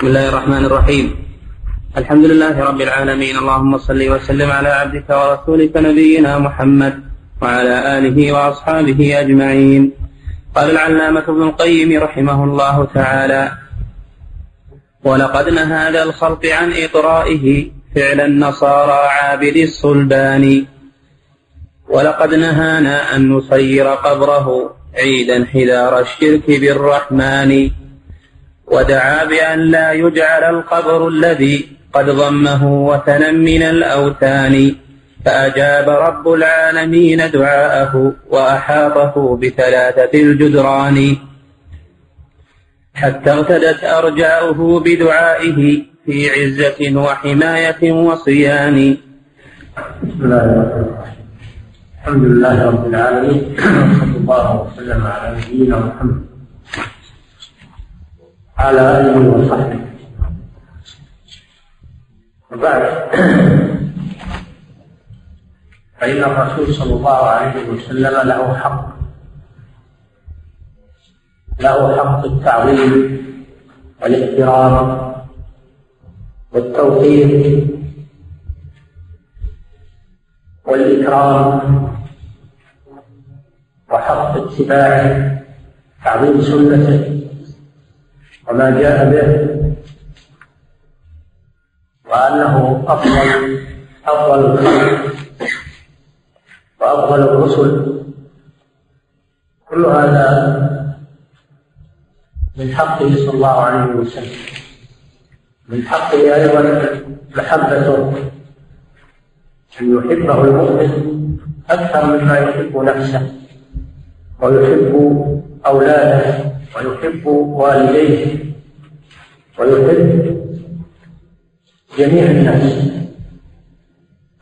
بسم الله الرحمن الرحيم. الحمد لله رب العالمين. اللهم صل وسلم على عبدك ورسولك نبينا محمد وعلى آله وأصحابه أجمعين. قال العلامة ابن القيم رحمه الله تعالى ولقد نهى ذا الخلق عن إطرائه فعل النصارى عابد الصلبان ولقد نهانا أن نصير قبره عيدا حذار الشرك بالرحمن. ودعا بأن لا يجعل القبر الذي قد ضمه وثنا من الأوثان. فأجاب رب العالمين دعاءه وأحاطه بثلاثة الجدران. حتى ارتدت أرجاؤه بدعائه في عزة وحماية وصيان. بسم الله الرحمن الرحيم. الحمد لله رب العالمين. وصلى الله وسلم على نبينا محمد. على آله وصحبه. وبعد. فإن الرسول صلى الله عليه وسلم له حق. له حق التعظيم والاحترام والتوقير والإكرام وحق اتباعه تعظيم سنته. وما جاء به وأنه أفضل أفضل وأفضل الرسل. كل هذا من حقه صلى الله عليه وسلم. من حقه أيضا محبته. أن يحبه المؤمن أكثر مما يحب نفسه ويحب أولاده. ويحب والديه ويحب جميع الناس.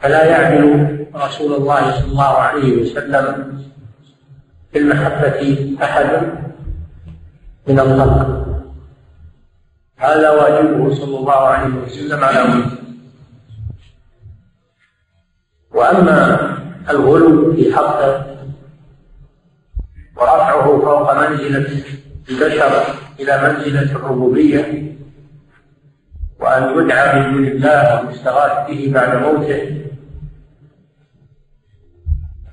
فلا يعدل رسول الله صلى الله عليه وسلم في المحبة أحد من الخلق هذا واجبه صلى الله عليه وسلم على أمته وأما الغلو في حقه ورفعه فوق منزلة البشر إلى منزلة الربوبية وأن يدعى من دون الله ويستغاث به بعد موته.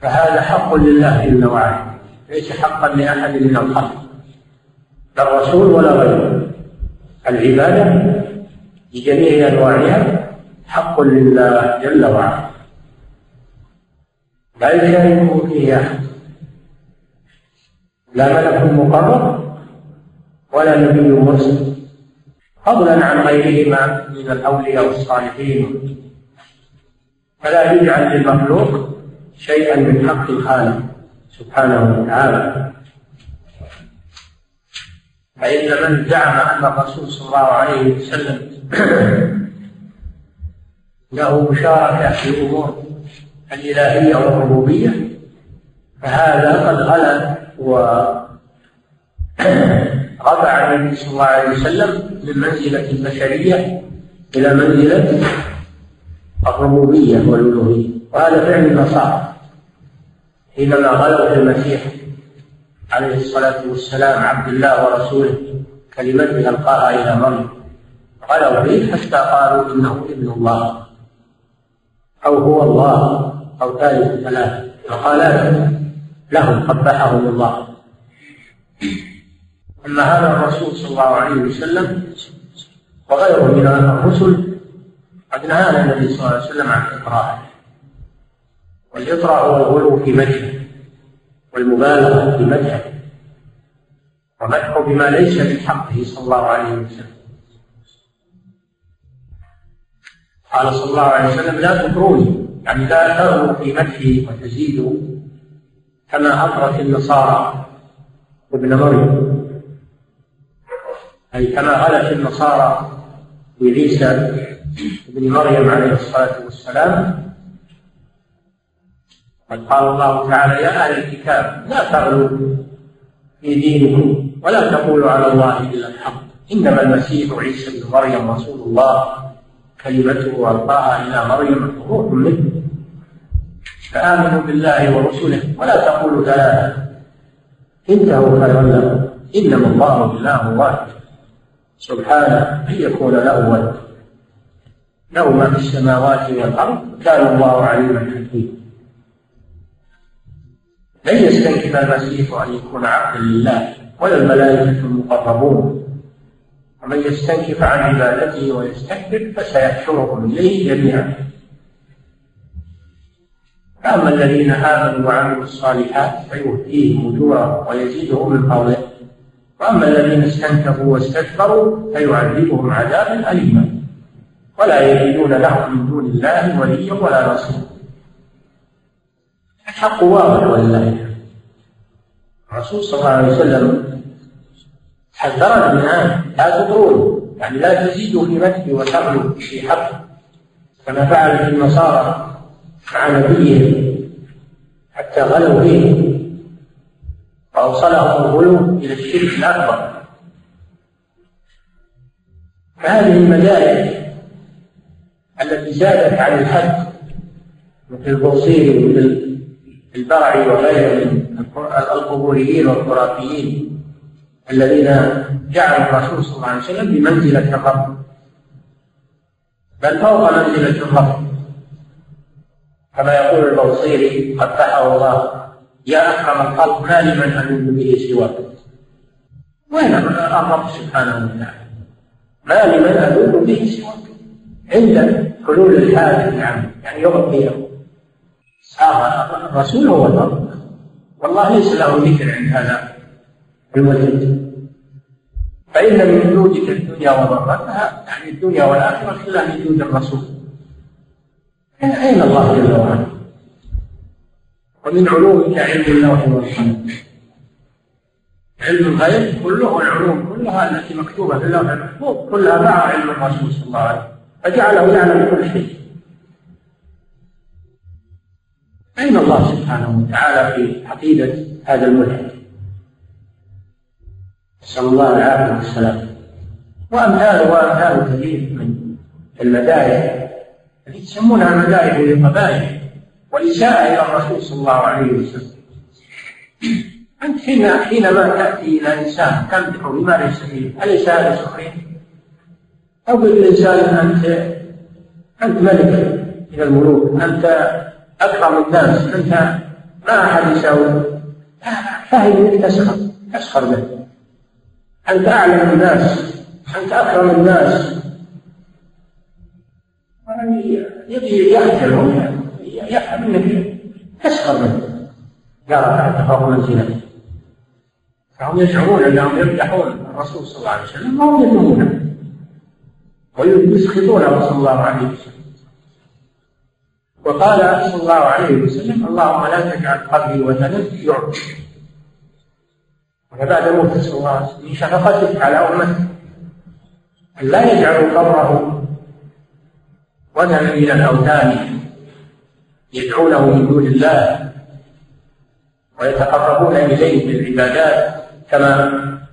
فهذا حق لله جل وعلا. ليس حقا لأحد من الخلق. لا الرسول ولا غيره. العبادة بجميع أنواعها حق لله جل وعلا. لا يشاركه فيه أحد. لا ملك مقرب ولا نبي مرسل. فضلا عن غيرهما من الأولياء والصالحين. فلا يجعل للمخلوق شيئا من حق الخالق سبحانه وتعالى. فإن من زعم أن الرسول صلى الله عليه وسلم له مشاركة في الأمور الإلهية والربوبية فهذا قد غلا ورفع النبي صلى الله عليه وسلم من منزلة البشرية إلى منزلة الربوبية والألوهية. وهذا فعل النصارى. حينما في المسيح عليه الصلاة والسلام عبد الله ورسوله كلمته ألقاها إلى مريم. غلوا فيه حتى قالوا إنه ابن الله أو هو الله أو ثالث ثلاثة مقالات لهم قبحهم الله. أما هذا الرسول صلى الله عليه وسلم وغيره من الرسل قد نهانا النبي صلى الله عليه وسلم عن إقراره والإطراء هو الغلو في مدحه والمبالغة في مدحه ومدحه بما ليس من حقه صلى الله عليه وسلم. قال صلى الله عليه وسلم لا تطروني يعني لا تغلوا في مدحي وتزيدوا كما أطرت النصارى ابن مريم. أي كما غلت النصارى بعيسى ابن مريم عليه الصلاة والسلام قد قال الله تعالى يا أهل الكتاب لا تغلوا في دينكم ولا تقولوا على الله إلا الحق إنما المسيح عيسى بن مريم رسول الله كلمته ألقاها إلى مريم روح منه. فآمنوا بالله ورسله ولا تقولوا ثلاثة انتهوا خيرا لكم إنما الله إله واحد. سبحانه أن يكون له ولد. له ما في السماوات والأرض كان الله عليما حكيما. لن يستنكف المسيح أن يكون عبدا لله ولا الملائكة المقربون. ومن يستنكف عن عبادته ويستكبر فسيحشرهم إليه جميعا. فأما الذين آمنوا وعملوا الصالحات فيؤتيهم أجورهم ويزيدهم من فضله. وأما الذين استنكفوا واستكبروا فيعذبهم عذابا أليما. ولا يجدون لهم من دون الله وليا ولا نصيرا. الحق واضح ولله الرسول صلى الله عليه وسلم حذر من هذا لا تطرون. يعني لا تزيدوا في مجدي وتغلوا في حق كما فعلت النصارى مع نبيهم حتى غلوا فيه. وأوصلهم الغلو إلى الشرك الأكبر. فهذه المدارس التي زادت عن الحد مثل البوصيري ومثل البرعي وغيرهم القبوريين والخرافيين الذين جعلوا الرسول صلى الله عليه وسلم بمنزلة الرب. بل فوق منزلة الرب. كما يقول البوصيري قبحه الله يا أكرم الخلق ما لمن ألوذ به سواك. وين الرب سبحانه وتعالى؟ ما لمن ألوذ به سواك. عند حلول الحاجة نعم يعني يوم القيامة. الرسول هو الرب والله ليس له ذكر عند هذا الوجود. فإن من جودك الدنيا وضرتها يعني الدنيا والآخرة كلها من جود الرسول أين الله جل وعلا؟ ومن علومك علم اللوح والقلم علم الغيب كله والعلوم كلها التي مكتوبة في اللوح المحفوظ كلها مع علم الرسول صلى الله عليه وسلم. فجعله يعلم كل شيء. أين الله سبحانه وتعالى في عقيدة هذا الملحد نسأل الله العافية والسلام. وأمثاله وأمثال كثير من المدائح التي يسمونها مدائح للقبائل والإساءة إلى الرسول صلى الله عليه وسلم. أنت حين حينما تأتي إلى إنسان تمدحه بما ليس فيه أليس هذا سخرية؟ أو للإنسان أنت أنت ملك من الملوك أنت أكرم الناس أنت ما أحد يساوي. فهم أنك تسخر تسخر به. أنت أعلم الناس أنت أكرم الناس. يبي يخجلهم يفهم انك تسخر منه. قال فوق منزلته فهم يشعرون أنهم يمدحون الرسول صلى الله عليه وسلم وهم يذمونه ويسخطونه صلى الله عليه وسلم. وقال صلى الله عليه وسلم اللهم لا تجعل قبري وثنا يعبد وبعد موت صلى الله عليه وسلم شفقتك على امته أن لا يجعلوا قبره وثنا من الأوثان. يدعونه من دون الله ويتقربون إليه بالعبادات كما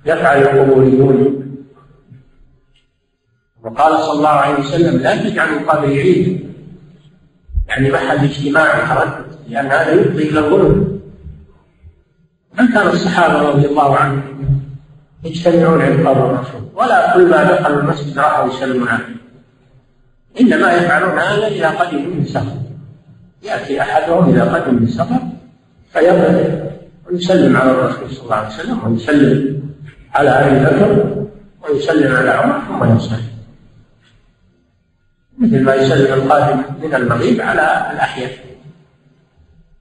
يفعل القبوريون. وقال صلى الله عليه وسلم لا تجعلوا قبري عيدا يعني محل اجتماع تردد لأن هذا يفضي إلى الظلم. من كان الصحابة رضي الله عنهم؟ يجتمعون عند قبر الرسول ولا كل ما دخلوا المسجد راحوا يسلمون عليه. إنما يفعلون هذا إذا قدموا من سفر. يأتي أحدهم إذا قدم من السفر فيقف ويسلم على الرسول صلى الله عليه وسلم ويسلم على أبي بكر ويسلم على عمر ثم ينصرف مثل ما يسلم القادم من المغيب على الأحياء.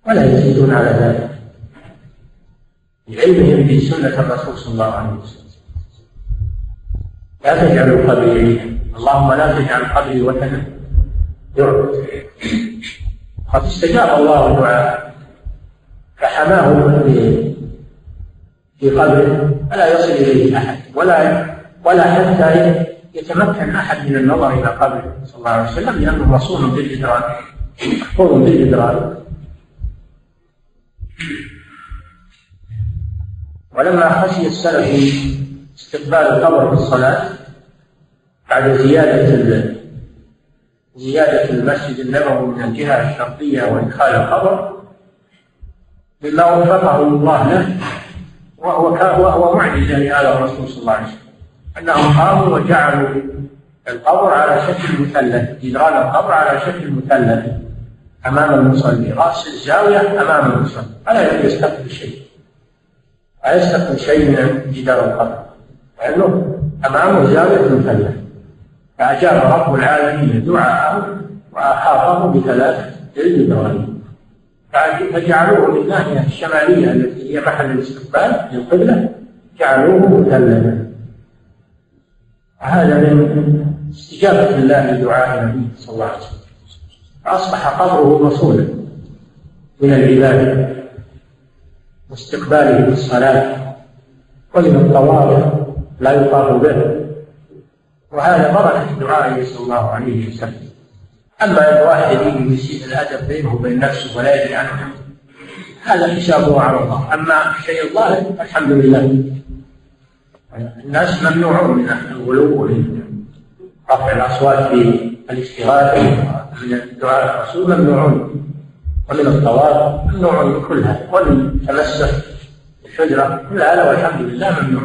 ولا يزيدون على ذلك. لعلمهم بسنة الرسول صلى الله عليه وسلم. لا تجعلوا قبري اللهم لا تجعل قبري وثنا يعبد قد استجاب الله دعاء فحماه في قبره فلا يصل إليه أحد؟ ولا ولا حتى يتمكن أحد من النظر إلى قبره صلى الله عليه وسلم لأنه مصون بالإدراك محفوظ بالإدراك. ولما خشي السلف استقبال القبر في الصلاة بعد زيادة زيادة المسجد النبوي من الجهة الشرقية وإدخال القبر مما وفقه الله له وهو وهو معجزة لهذا الرسول صلى الله عليه وسلم. أنهم قاموا وجعلوا القبر على شكل مثلث جدران القبر على شكل مثلث أمام المصلي. رأس الزاوية أمام المصلي. فلا يستقبل شيء؟ لا يستقبل شيء من جدار القبر. لأنه أمامه زاوية مثلث. فأجاب رب العالمين دعاءه وأحاطه بثلاث الجدران فجعلوه من الناحية الشمالية التي هي محل الاستقبال للقبلة جعلوه مثلثا. هذا من استجابة الله لدعاء النبي صلى الله عليه وسلم. فأصبح قبره رسولا من العبادة واستقباله بالصلاة ومن الطواف لا يطاف به. وهذا بركة دعائه صلى الله عليه وسلم. أما أن واحد يجي ويسيء الأدب بينه وبين نفسه ولا يدري عنه هذا حسابه على الله. أما الشيء الظاهر الحمد لله. الناس ممنوعون من الغلو ومن رفع الأصوات في الاستغاثة من دعاء الرسول ممنوعون. ومن الطواف ممنوع من كل هذا. ومن تمسك الحجرة كل هذا والحمد لله ممنوع.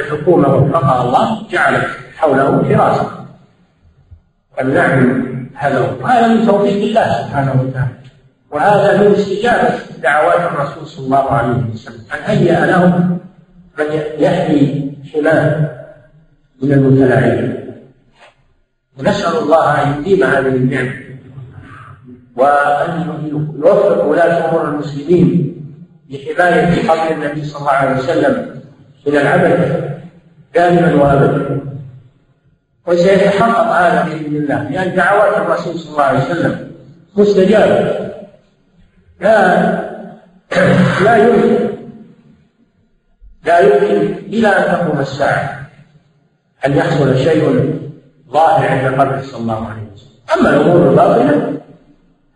الحكومة وفقها الله جعلت حوله حراسة تمنع من هذا وهذا من توفيق الله سبحانه وتعالى. وهذا من استجابة دعوات الرسول صلى الله عليه وسلم. أن هيأ لهم من يحمي حماه من المتلاعبين. ونسأل الله أن يديم هذه النعمة. وأن يوفق ولاة أمور المسلمين لحماية قبر النبي صلى الله عليه وسلم. من العبث دائما وأبدا. وسيتحقق هذا بإذن الله لأن دعوات الرسول صلى الله عليه وسلم مستجابة. لا لا يمكن لا يمكن إلى أن تقوم الساعة أن يحصل شيء ظاهر عند قبره صلى الله عليه وسلم. أما الأمور الباطنة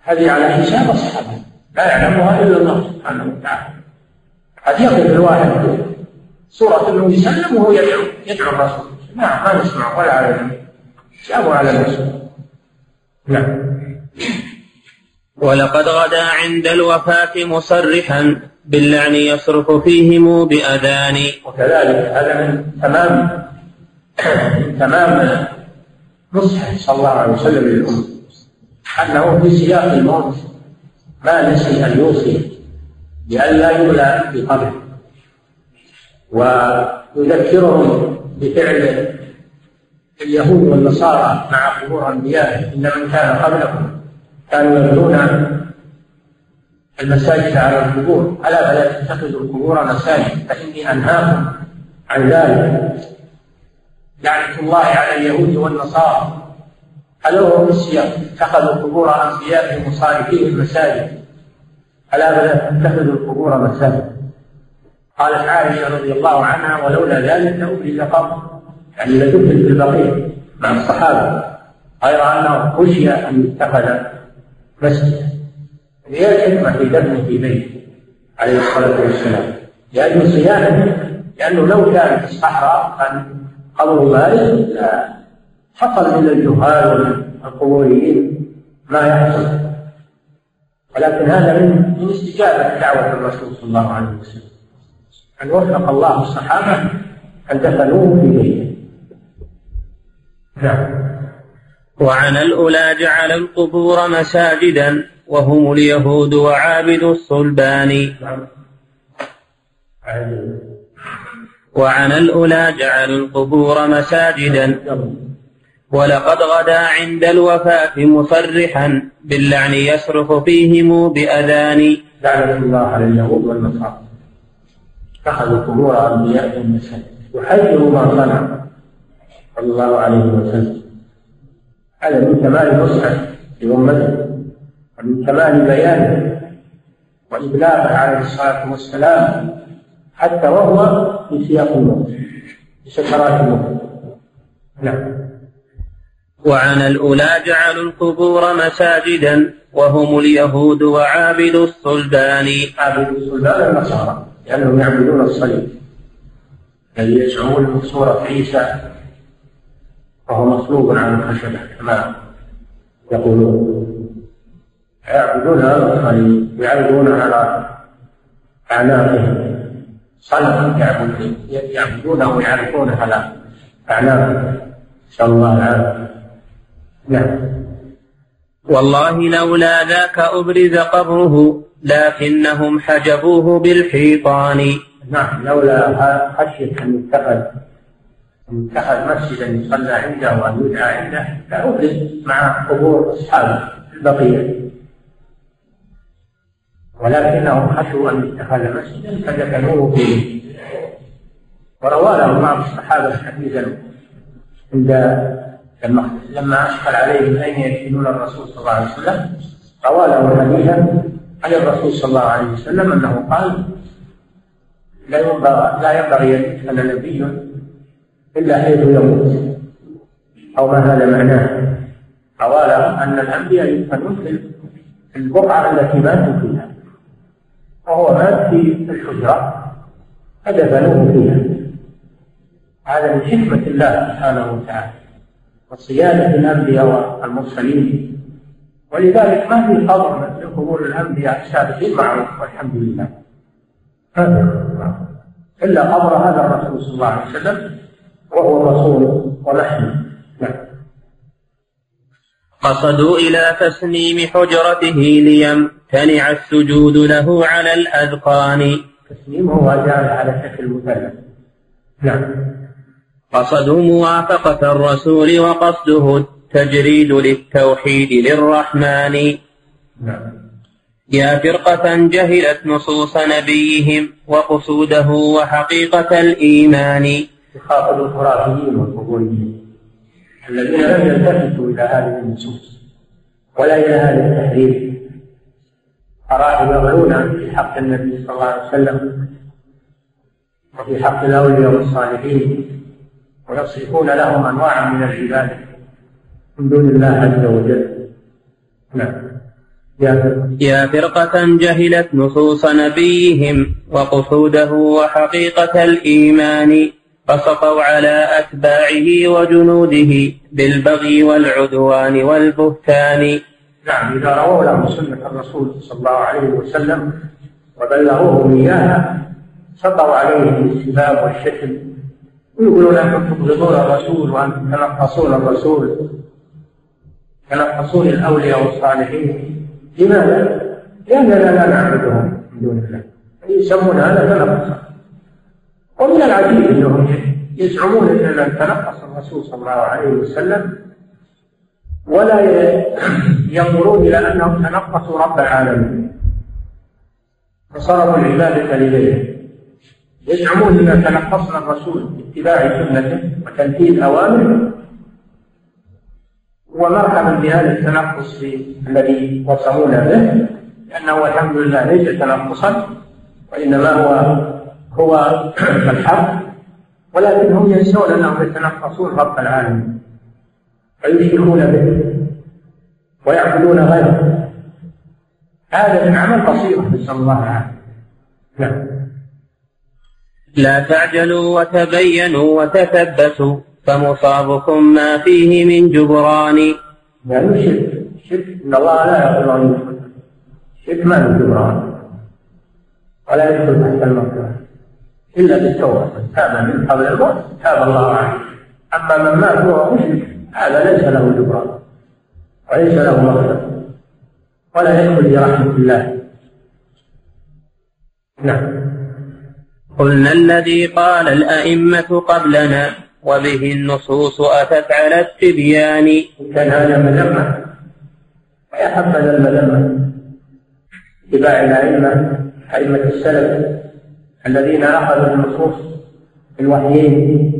هذه على حساب؟ الصحابة لا يعلمها إلا الله سبحانه وتعالى. قد يقف الواحد سورة النبي صلى الله عليه وسلم وهو يدعو يدعو الرسول نعم ما نسمع ولا على النبي شابوا على نفسه نعم. ولقد غدا عند الوفاة مصرحا باللعن يصرخ فيهم بأذان. وكذلك هذا من تمام من تمام نصحه صلى الله عليه وسلم للأمة. أنه في سياق الموت ما نسي أن يوصي بألا يغلى في قبره. ويذكرهم بفعل اليهود والنصارى مع قبور أنبيائهم إن من كان قبلكم. كانوا يبنون المساجد على القبور. ألا فلا تتخذوا القبور مساجد؟ فإني أنهاكم عن ذلك. لعنة الله على اليهود والنصارى. هذا هو السياق اتخذوا قبور أنبيائهم وصالحين مساجد ألا فلا تتخذوا القبور مساجد؟ قالت عائشة رضي الله عنها ولولا ذلك لأبرز قبر يعني لدفن في البقيع مع الصحابة غير أنه خشي أن يتخذ مسجدا هي الحكمة في دفنه في بيته عليه الصلاة والسلام. لأجل صيانته لأنه لو كان في الصحراء كان قبره بارد حصل من الجهال ومن القبوريين ما يحصل. ولكن هذا من استجابة دعوة الرسول صلى الله عليه وسلم. أن وفق الله الصحابة أن دفنوه في بيته نعم. وعن الأولى جعل القبور مساجدا وهم اليهود وعابد الصلبان. نعم. وعن الأولى جعل القبور مساجدا. ولقد غدا عند الوفاة مصرحا باللعن يصرخ فيهم بأذان. لعنة الله على اليهود والنصارى. اتخذوا قبور أنبيائهم مساجد يحذروا ما صنع صلى الله عليه وسلم. هذا من كمال نصحة لأمته ومن كمال بيانه وإبلاغه عليه الصلاة والسلام حتى وهو في سياق الموت في سكرات الموت نعم. وعن الأولى جعلوا القبور مساجدا وهم اليهود وعابد الصلبان عابد الصلبان النصارى لأنهم يعبدون الصليب الذي يزعمون صورة عيسى وهو مصلوب عن الخشبة كما يقولون. يعبدون هذا الصليب يعبدون على أعناقهم. صنم يعبدونه ويعرفونه على أعلامه نسأل الله العافية. نعم. والله لولا ذاك أبرز قبره لكنهم حجبوه بالحيطان. نعم لولا خشية أن يتخذ أن يتخذ مسجدا يصلى عنده وأن يدعى عنده لأبرز مع قبور أصحابه البقية ولكنهم خشوا أن يتخذ مسجدا فدفنوه فيه. وروى له بعض الصحابة حديثا عند لما لما أشكل عليهم أين يدفنون الرسول صلى الله عليه وسلم روى له حديثا عن الرسول صلى الله عليه وسلم أنه قال لا ينبغي لا ينبغي أن يدفن نبي إلا حيث يموت. أو ما هذا معناه؟ له أن الأنبياء يدفنون في البقعة التي ماتوا فيها وهو مات في الحجرة فدفنوه فيها. هذا من حكمة الله سبحانه وتعالى وصيانة الأنبياء والمرسلين. ولذلك ما في قبر قبور الأنبياء السابقين معروف والحمد لله. إلا قبر هذا الرسول صلى الله عليه وسلم وهو رسول ونحن نعم قصدوا إلى تسنيم حجرته ليمتنع السجود له على الأذقان. تسنيم هو جعل على شكل مثلث نعم. قصدوا موافقة الرسول وقصده التجريد للتوحيد للرحمن. يا فرقة جهلت نصوص نبيهم وقصوده وحقيقة الإيمان. يخاطب الخرافيين والقبوريين الذين لم يلتفتوا إلى هذه النصوص ولا إلى هذا التحريف. أراهم يغلون في حق النبي صلى الله عليه وسلم وفي حق الأولياء والصالحين ويصرفون لهم أنواعا من العبادة من دون الله عز وجل. نعم. يا فرقة جهلت نصوص نبيهم وقصوده وحقيقة الإيمان فسطوا على أتباعه وجنوده بالبغي والعدوان والبهتان. نعم إذا رووا لهم سنة الرسول صلى الله عليه وسلم وبلغوهم إياها سطوا عليه بالسباب والشتم. ويقولون أنتم تبغضون الرسول وأنتم تنقصون الرسول تنقصون الأولياء والصالحين. لماذا؟ لأننا لا نعبدهم من دون الله. يسمون هذا تنقصا ومن العجيب أنهم يزعمون أننا نتنقص الرسول صلى الله عليه وسلم ولا ينظرون إلى أنهم تنقصوا رب العالمين. فصرفوا العبادة لغيره يزعمون أننا تنقصنا الرسول باتباع سنته وتنفيذ أوامره. ومرحبا بهذا التنقص الذي وصمونا به لأنه الحمد لله ليس تنقصا وإنما هو هو الحق ولكنهم ينسون أنهم يتنقصون رب العالمين ويشركون به ويعبدون غيره. هذا من عمل بصيرة نسأل الله العافية. نعم. لا تعجلوا وتبينوا وتثبتوا. فمصابكم ما فيه من جبران. يعني الشرك الشرك إن الله لا يغفر ان يشرك الشرك ما له جبران. ولا يدخل تحت المغفرة. إلا بالتوبة. تاب من قبل الموت تاب الله عليه. أما من مات وهو مشرك هذا ليس له جبران. وليس له مغفرة. ولا يدخل برحمة الله. نعم. قلنا الذي قال الأئمة قبلنا وبه النصوص أتت على التبيان. كان هذا مذمة ويحبذ المذمة. اتباع الأئمة أئمة السلف الذين أخذوا النصوص الوحيين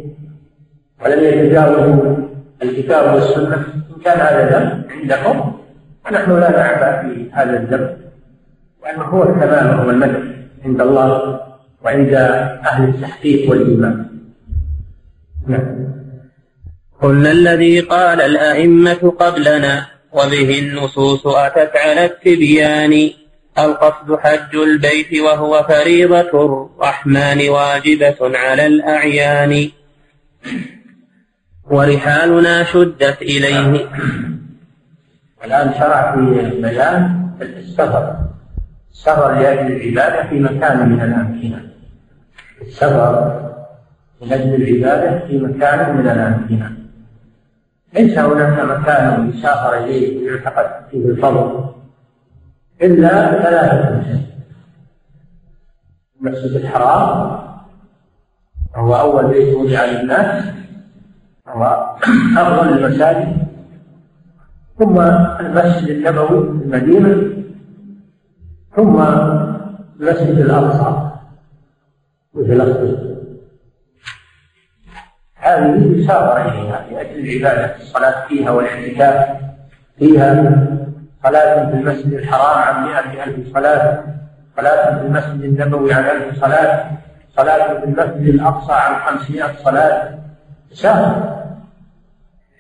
ولم يتجاوزوا الكتاب والسنة. إن كان هذا ذنب عندكم فنحن لا نعبأ في هذا الذنب. وأنه هو الكمال والمدح عند الله وعند أهل التحقيق والإيمان. نعم. قلنا الذي قال الأئمة قبلنا وبه النصوص أتت على التبيان. القصد حج البيت وهو فريضة الرحمن واجبة على الأعيان. ورحالنا شدت إليه. الآن شرع في بيان السفر. السفر لأجل العبادة في مكان من الأمكنة السفر من أجل العبادة في مكان من الأمكنة ليس هناك مكان يسافر إليه ويعتقد فيه الفضل إلا ثلاثة مساجد المسجد الحرام وهو أول بيت وضع للناس وهو أفضل المساجد. ثم المسجد النبوي في المدينة ثم المسجد الأقصى في فلسطين هذه يسافر إليها لأجل العبادة الصلاة فيها والاعتكاف فيها. صلاة في المسجد الحرام عن مئة ألف صلاة. صلاة في المسجد النبوي عن ألف صلاة. صلاة في المسجد الأقصى عن خمسمائة صلاة. يسافر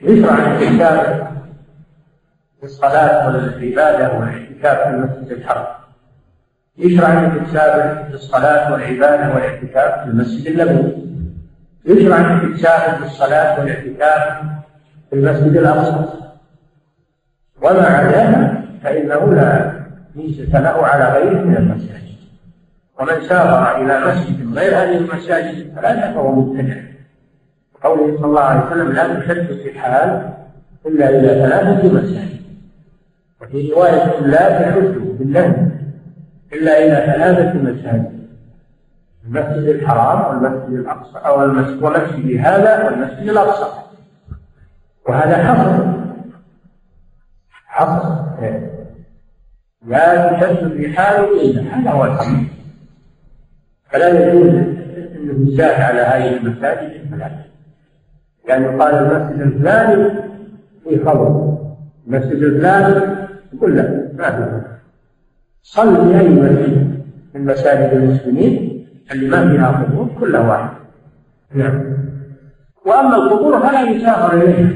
يشرع الاعتكاف في الصلاة والعبادة والاعتكاف في المسجد الحرام. يشرع تسافر في الصلاة والعبادة والاعتكاف في المسجد النبوي. انك تسافر في الصلاة والاعتكاف في المسجد الأقصى. وما عداها فإنه لا ميزة له على غيره من المساجد. ومن سافر إلى مسجد غير هذه المساجد الثلاثة فهو مبتدع. قوله صلى الله عليه وسلم لا تشد الرحال إلا إلى ثلاثة مساجد. وفي رواية لا تحج بالله إلا إلى ثلاثة مساجد. المسجد الحرام والمسجد الأقصى أو المسجد ومسجد هذا والمسجد الأقصى. وهذا حصر حصر لا تشد الرحال إلا هذا هو الحصر فلا يجوز أنه يزاد على هذه المساجد الثلاثة يعني يقال المسجد الفلاني في خبر المسجد الفلاني يقول لا ما في صل في أي مسجد من مساجد المسلمين. اللي ما فيها قبور كلها واحد نعم. وأما القبور فلا يسافر إليها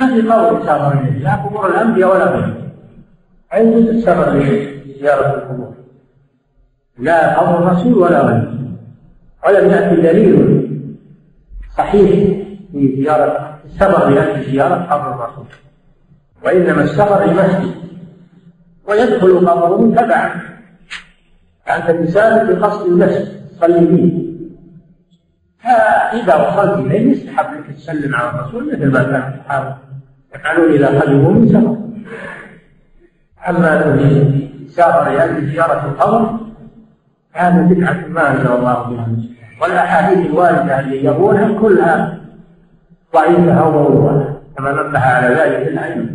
ما في قول يسافر إليه لا قبور الأنبياء ولا غيرهم. يجوز السفر لزيارة القبور. لا قبر الرسول ولا غيره. ولم يأتي دليل صحيح في زيارة السفر لأجل زيارة قبر الرسول. وإنما السفر لمسجد ويدخل قبره تبعا. أنت تسافر بقصد المسجد تصلي فيه فإذا وصلت إليه يستحب لك تسلم على الرسول مثل ما كان الصحابة يفعلون إذا قدموا من سفر. أما سافر لأجل زيارة القبر هذا بدعة ما أنزل الله بها والأحاديث الواردة اللي يبونها كلها ضعيفة أو موضوعة. كما نبه على ذلك الأئمة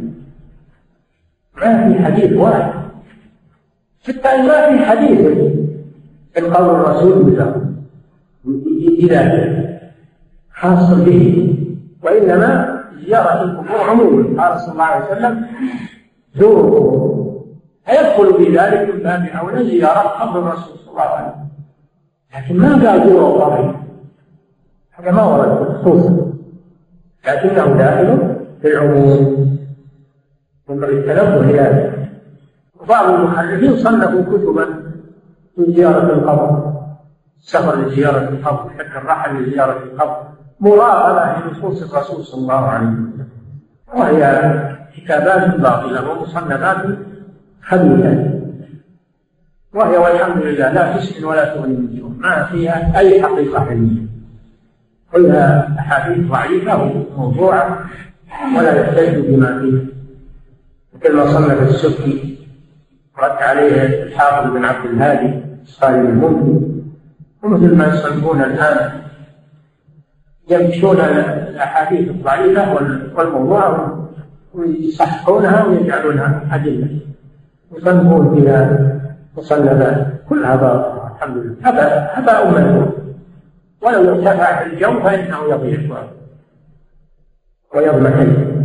ما في حديث واحد حتى ما في حديث في قول الرسول إذا خاص به. وإنما زيارة القبور عموما. قال صلى الله عليه وسلم زوروا فيدخل في ذلك من باب أولى زيارة قبر الرسول صلى الله عليه وسلم. لكن ما قال زوروا قبره هذا ما ورد خصوصا لكنه داخل في العموم. ينبغي التنبه إلى وبعض المحرفين صنفوا كتبا في زيارة القبر. السفر لزيارة القبر حتى الرحل لزيارة القبر. مراقبة لنصوص الرسول صلى الله عليه وسلم. وهي كتابات باطلة ومصنفات خبيثة. وهي والحمد لله لا تسمن ولا تغني من جوع. ما فيها أي حقيقة علمية. كلها أحاديث ضعيفة وموضوعة ولا يحتج بما فيها. مثل ما صنف السبكي رد عليه الحافظ بن عبد الهادي الصالح الممكن ومثل ما يصنفون الآن يمشون الأحاديث الضعيفة والموضوع ويصححونها ويجعلونها أدلة. يصنفون فيها مصنفات كلها باطلة الحمد لله. هباء هباء منثور ولو ارتفع في الجو فإنه يضيع ويضمحل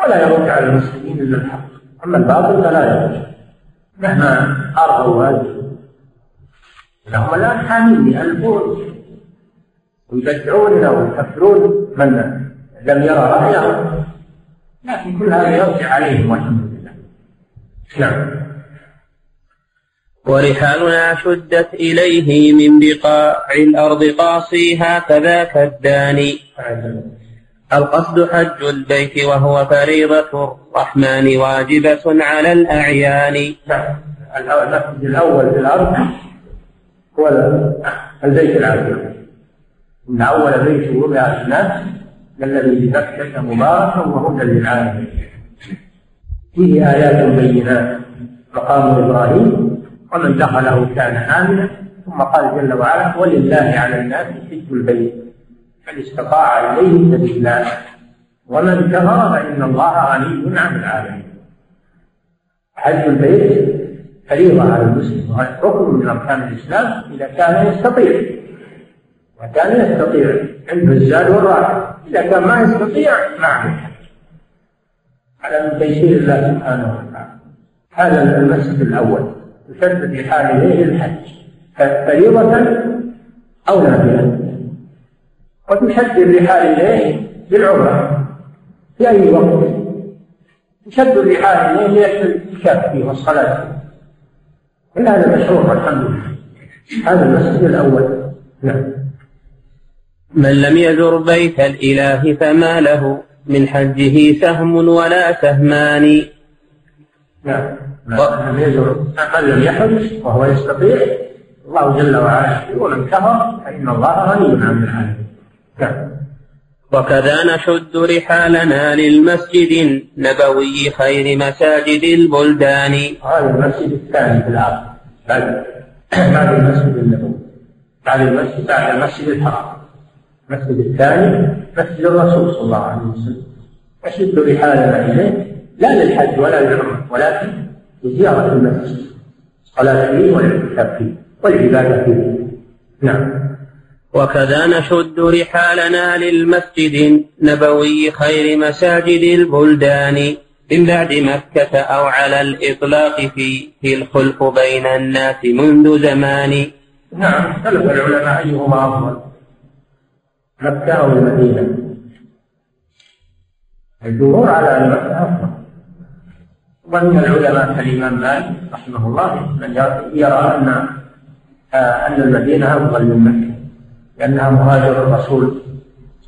ولا يرد على المسلمين إلا الحق. أما الباطل فلا يرد مهما أرغوا هذه لهم الآن حامين يألفون ويبدعون ويكفرون من لم يرى رأيه لكن كل هذا يرجع عليهم والحمد لله. نعم. ورحالنا شدت إليه من بقاع الأرض قاصيها كذاك الداني. القصد حج البيت وهو فريضة الرحمن واجبة على الأعيان. نعم. المسجد الأول في الأرض هو البيت العتيق إن أول بيت وضع للناس الذي ببكة مباركا وهدى للعالمين. فيه آيات بينات. مقام إبراهيم. ومن دخله كان آمنا. ثم قال جل وعلا ولله على الناس حج البيت. من استطاع إليه سبيلا. ومن كفر فإن الله غني عن العالمين. حج البيت فريضة على المسلم ركن من أركان الإسلام إذا كان يستطيع. وكان يستطيع عنده الزاد والراحة إذا كان ما يستطيع ما عليه. على من تيسير الله سبحانه وتعالى. هذا المسجد الأول لحال إليه الحج. فريضة أو نافلة وتشد الرحال إليه بالعمرة في أي وقت. تشد الرحال إليه للاعتكاف فيه والصلاة كل هذا مشروع الحمد لله. هذا المسجد الأول. نعم. من لم يزر بيت الإله فما له. من حجه سهم ولا سهمان. نعم. لم يزر من لم يحج وهو يستطيع. الله جل وعلا يقول من كفر فإن الله غني عن العالمين. نعم. وكذا نشد رحالنا للمسجد النبوي خير مساجد البلدان. هذا المسجد الثاني في الأرض بعد بعد المسجد النبوي. بعد المسجد بعد المسجد الحرام. المسجد الثاني مسجد الرسول صلى الله عليه وسلم. نشد رحالنا إليه لا للحج ولا للعمرة ولكن لزيارة المسجد. الصلاة فيه والاعتكاف فيه والعبادة فيه. نعم. وكذا نشد رحالنا للمسجد النبوي خير مساجد البلدان من بعد مكة أو على الإطلاق فيه الخلف بين الناس منذ زمان. نعم اختلف العلماء أيهما أفضل؟ مكة أو المدينة؟ الجمهور على أن مكة أفضل. ومن العلماء كالإمام مالك رحمه الله من يرى أن آه، أن المدينة أفضل من مكة. لأنها مهاجر الرسول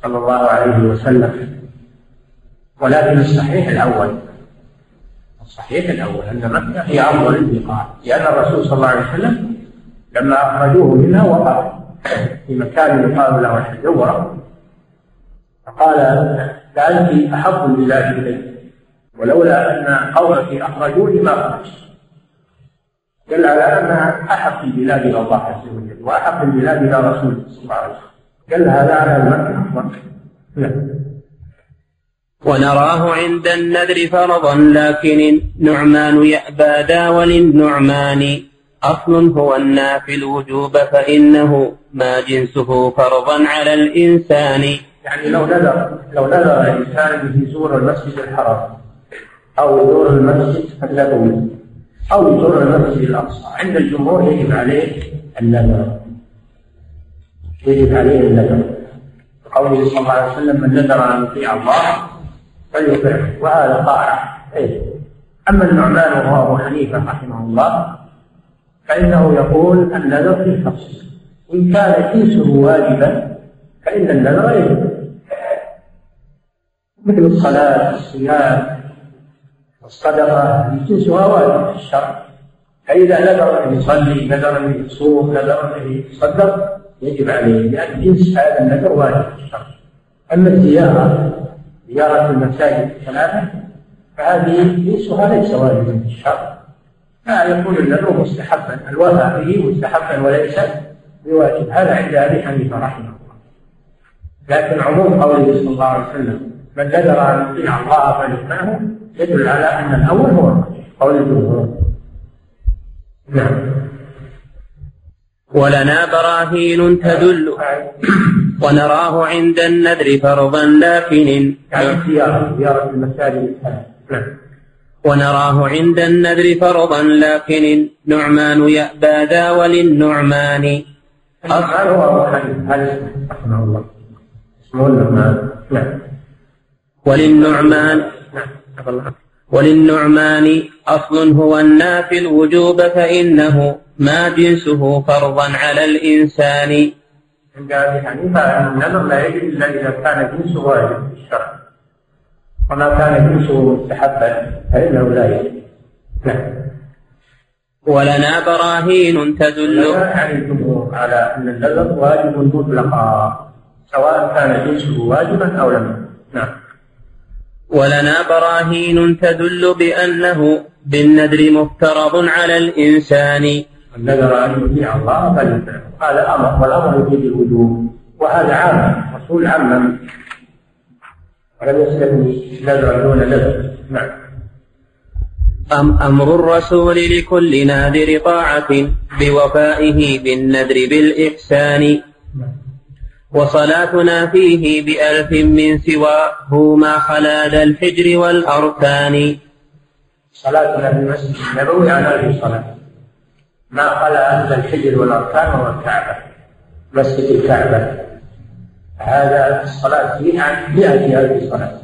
صلى الله عليه وسلم. ولكن الصحيح الأول الصحيح الأول أن مكة هي أفضل البقاع لأن الرسول صلى الله عليه وسلم لما أخرجوه منها وقف في مكان يقال له الحجورة. فقال لأنت أحب البلاد إلي ولولا أن قومك أخرجوني ما خرجت دل على أنها أحب البلاد إلى الله عز وجل وأحب البلاد إلى رسوله صلى الله عليه وسلم. دل هذا على المكة نعم ونراه عند النذر فرضا لكن النعمان يأبى دا وللنعمان أصل هو النافل وجوب فإنه ما جنسه فرضا على الإنسان. يعني لو نذر لو نذر الإنسان أن يزور المسجد الحرام أو يزور المسجد النبوي أو يزور المسجد الأقصى. عند الجمهور يجب عليه النذر. يجب عليه النذر. قوله صلى الله عليه وسلم من نذر أن يطيع الله فليطعه. وهذا طاعة إيه؟ أما النعمان وهو أبو حنيفة رحمه الله فإنه يقول النذر في التفصيل إن كان جنسه واجبا فإن النذر يجب. مثل الصلاة والصيام والصدقة جنسها واجب في الشرع فإذا نذر أن يصلي نذر أن يصوم نذر أن يتصدق يجب عليه لأن جنس هذا النذر واجب في الشرع أما الزيارة زيارة المساجد الثلاثة فهذه جنسها ليس واجبا في الشرع فيكون النذر مستحبا الوفاء به مستحبا وليس بواجب. هذا عند أبي حنيفة رحمه الله. لكن عموم قوله صلى الله عليه وسلم من نذر أن يطيع الله فليطعه يدل على أن الأول هو قول الجمهور. نعم. ولنا براهين تدل. ونراه عند النذر فرضا لكن يعني زيارة زيارة المساجد نعم. ونراه عند النذر فرضا لكن النعمان يأبى ذا وللنعمان. النعمان هو أبو حنيفة. رحمه الله. اسمه النعمان. نعم. وللنعمان. وللنعمان أصل هو النافل وجوب فإنه ما جنسه فرضا على الإنسان. عند أبي حنيفة النذر لا يجب إلا إذا كان جنسه واجب في الشرع. وما كان جنسه مستحبا فإنه لا يجب نعم. ولنا براهين تدل الجمهور على أن النذر واجب مطلقا سواء كان جنسه واجبا أو لم. نعم. ولنا براهين تدل بأنه بالنذر مفترض على الإنسان. النذر أن يطيع الله فليطيعه هذا أمر والأمر يفيد الوجوب وهذا عام رسول عمم ولم يستثني نذر دون نذر. نعم. أم أمر الرسول لكل ناذر طاعة بوفائه بالنذر بالإحسان؟ وصلاتنا فيه بألف من سواه ما خلا ذا الحجر والأركان. صلاتنا في المسجد النبوي على ألف صلاة ما خلا ذا الحجر والأركان والكعبة مسجد الكعبة. هذا الصلاة فيه عن مئة ألف صلاة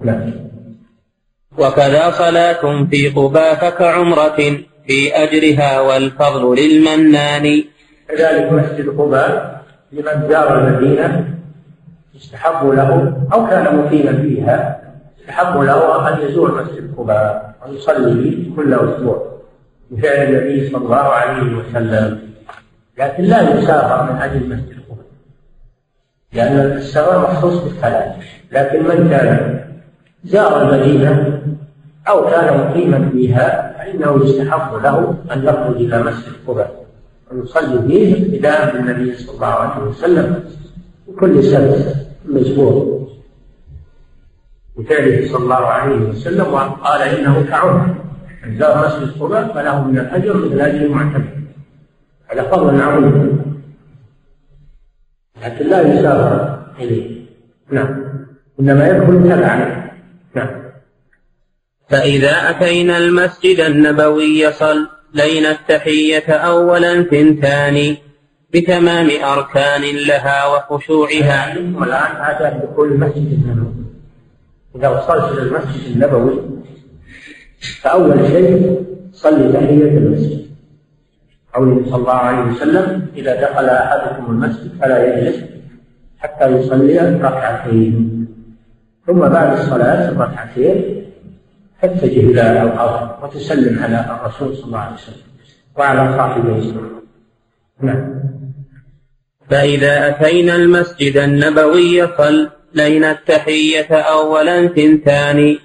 نعم. وكذا صلاة في قبى فكعمرة في أجرها والفضل للمنان. كذلك مسجد قباء لمن زار المدينة يستحب له أو كان مقيما فيها يستحب له أن يزور مسجد قباء ويصلي كل أسبوع بفعل النبي صلى الله عليه وسلم. لكن لا يسافر من أجل مسجد قباء لأن السفر مخصوص بالثلاث لكن من كان زار المدينة أو كان مقيما فيها فإنه يستحب له أن يخرج إلى مسجد قباء. ويصلي فيه ابتداء بالنبي صلى الله عليه وسلم كل سبت مجبور بفعله صلى الله عليه وسلم وقال إنه كعمر من زار مسجد قباء فله من الأجر مثل أجر المعتمر هذا فضل عظيم لكن لا يسافر إليه. نعم. إنما يدخل تبعا. نعم. فإذا أتينا المسجد النبوي صلينا التحية أولا ثنتان بتمام أركان لها وخشوعها. والآن هذا دخول المسجد النبوي إذا وصلت إلى المسجد النبوي فأول شيء صلي تحية المسجد. قوله صلى الله عليه وسلم إذا دخل أحدكم المسجد فلا يجلس حتى يصلي ركعتين. ثم بعد الصلاة الركعتين تتجه إلى الأرض وتسلم على الرسول صلى الله عليه وسلم وعلى صاحبه. نعم. فإذا أتينا المسجد النبوي صلينا التحية أولا ثنتان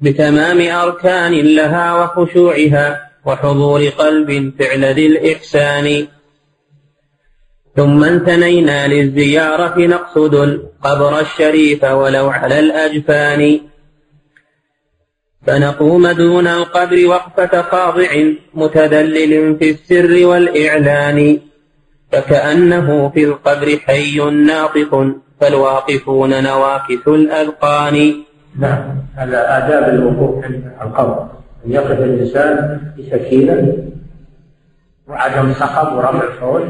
بتمام أركان لها وخشوعها وحضور قلب فعل ذي الإحسان. ثم انثنينا للزيارة نقصد القبر الشريف ولو على الأجفان. فنقوم دون القبر وقفة خاضع متذلل في السر والإعلان فكأنه في القبر حي ناطق فالواقفون نواكث الأذقان. نعم هذا آداب الوقوف عند القبر. أن يقف الإنسان بسكينة وعدم صخب ورفع صوت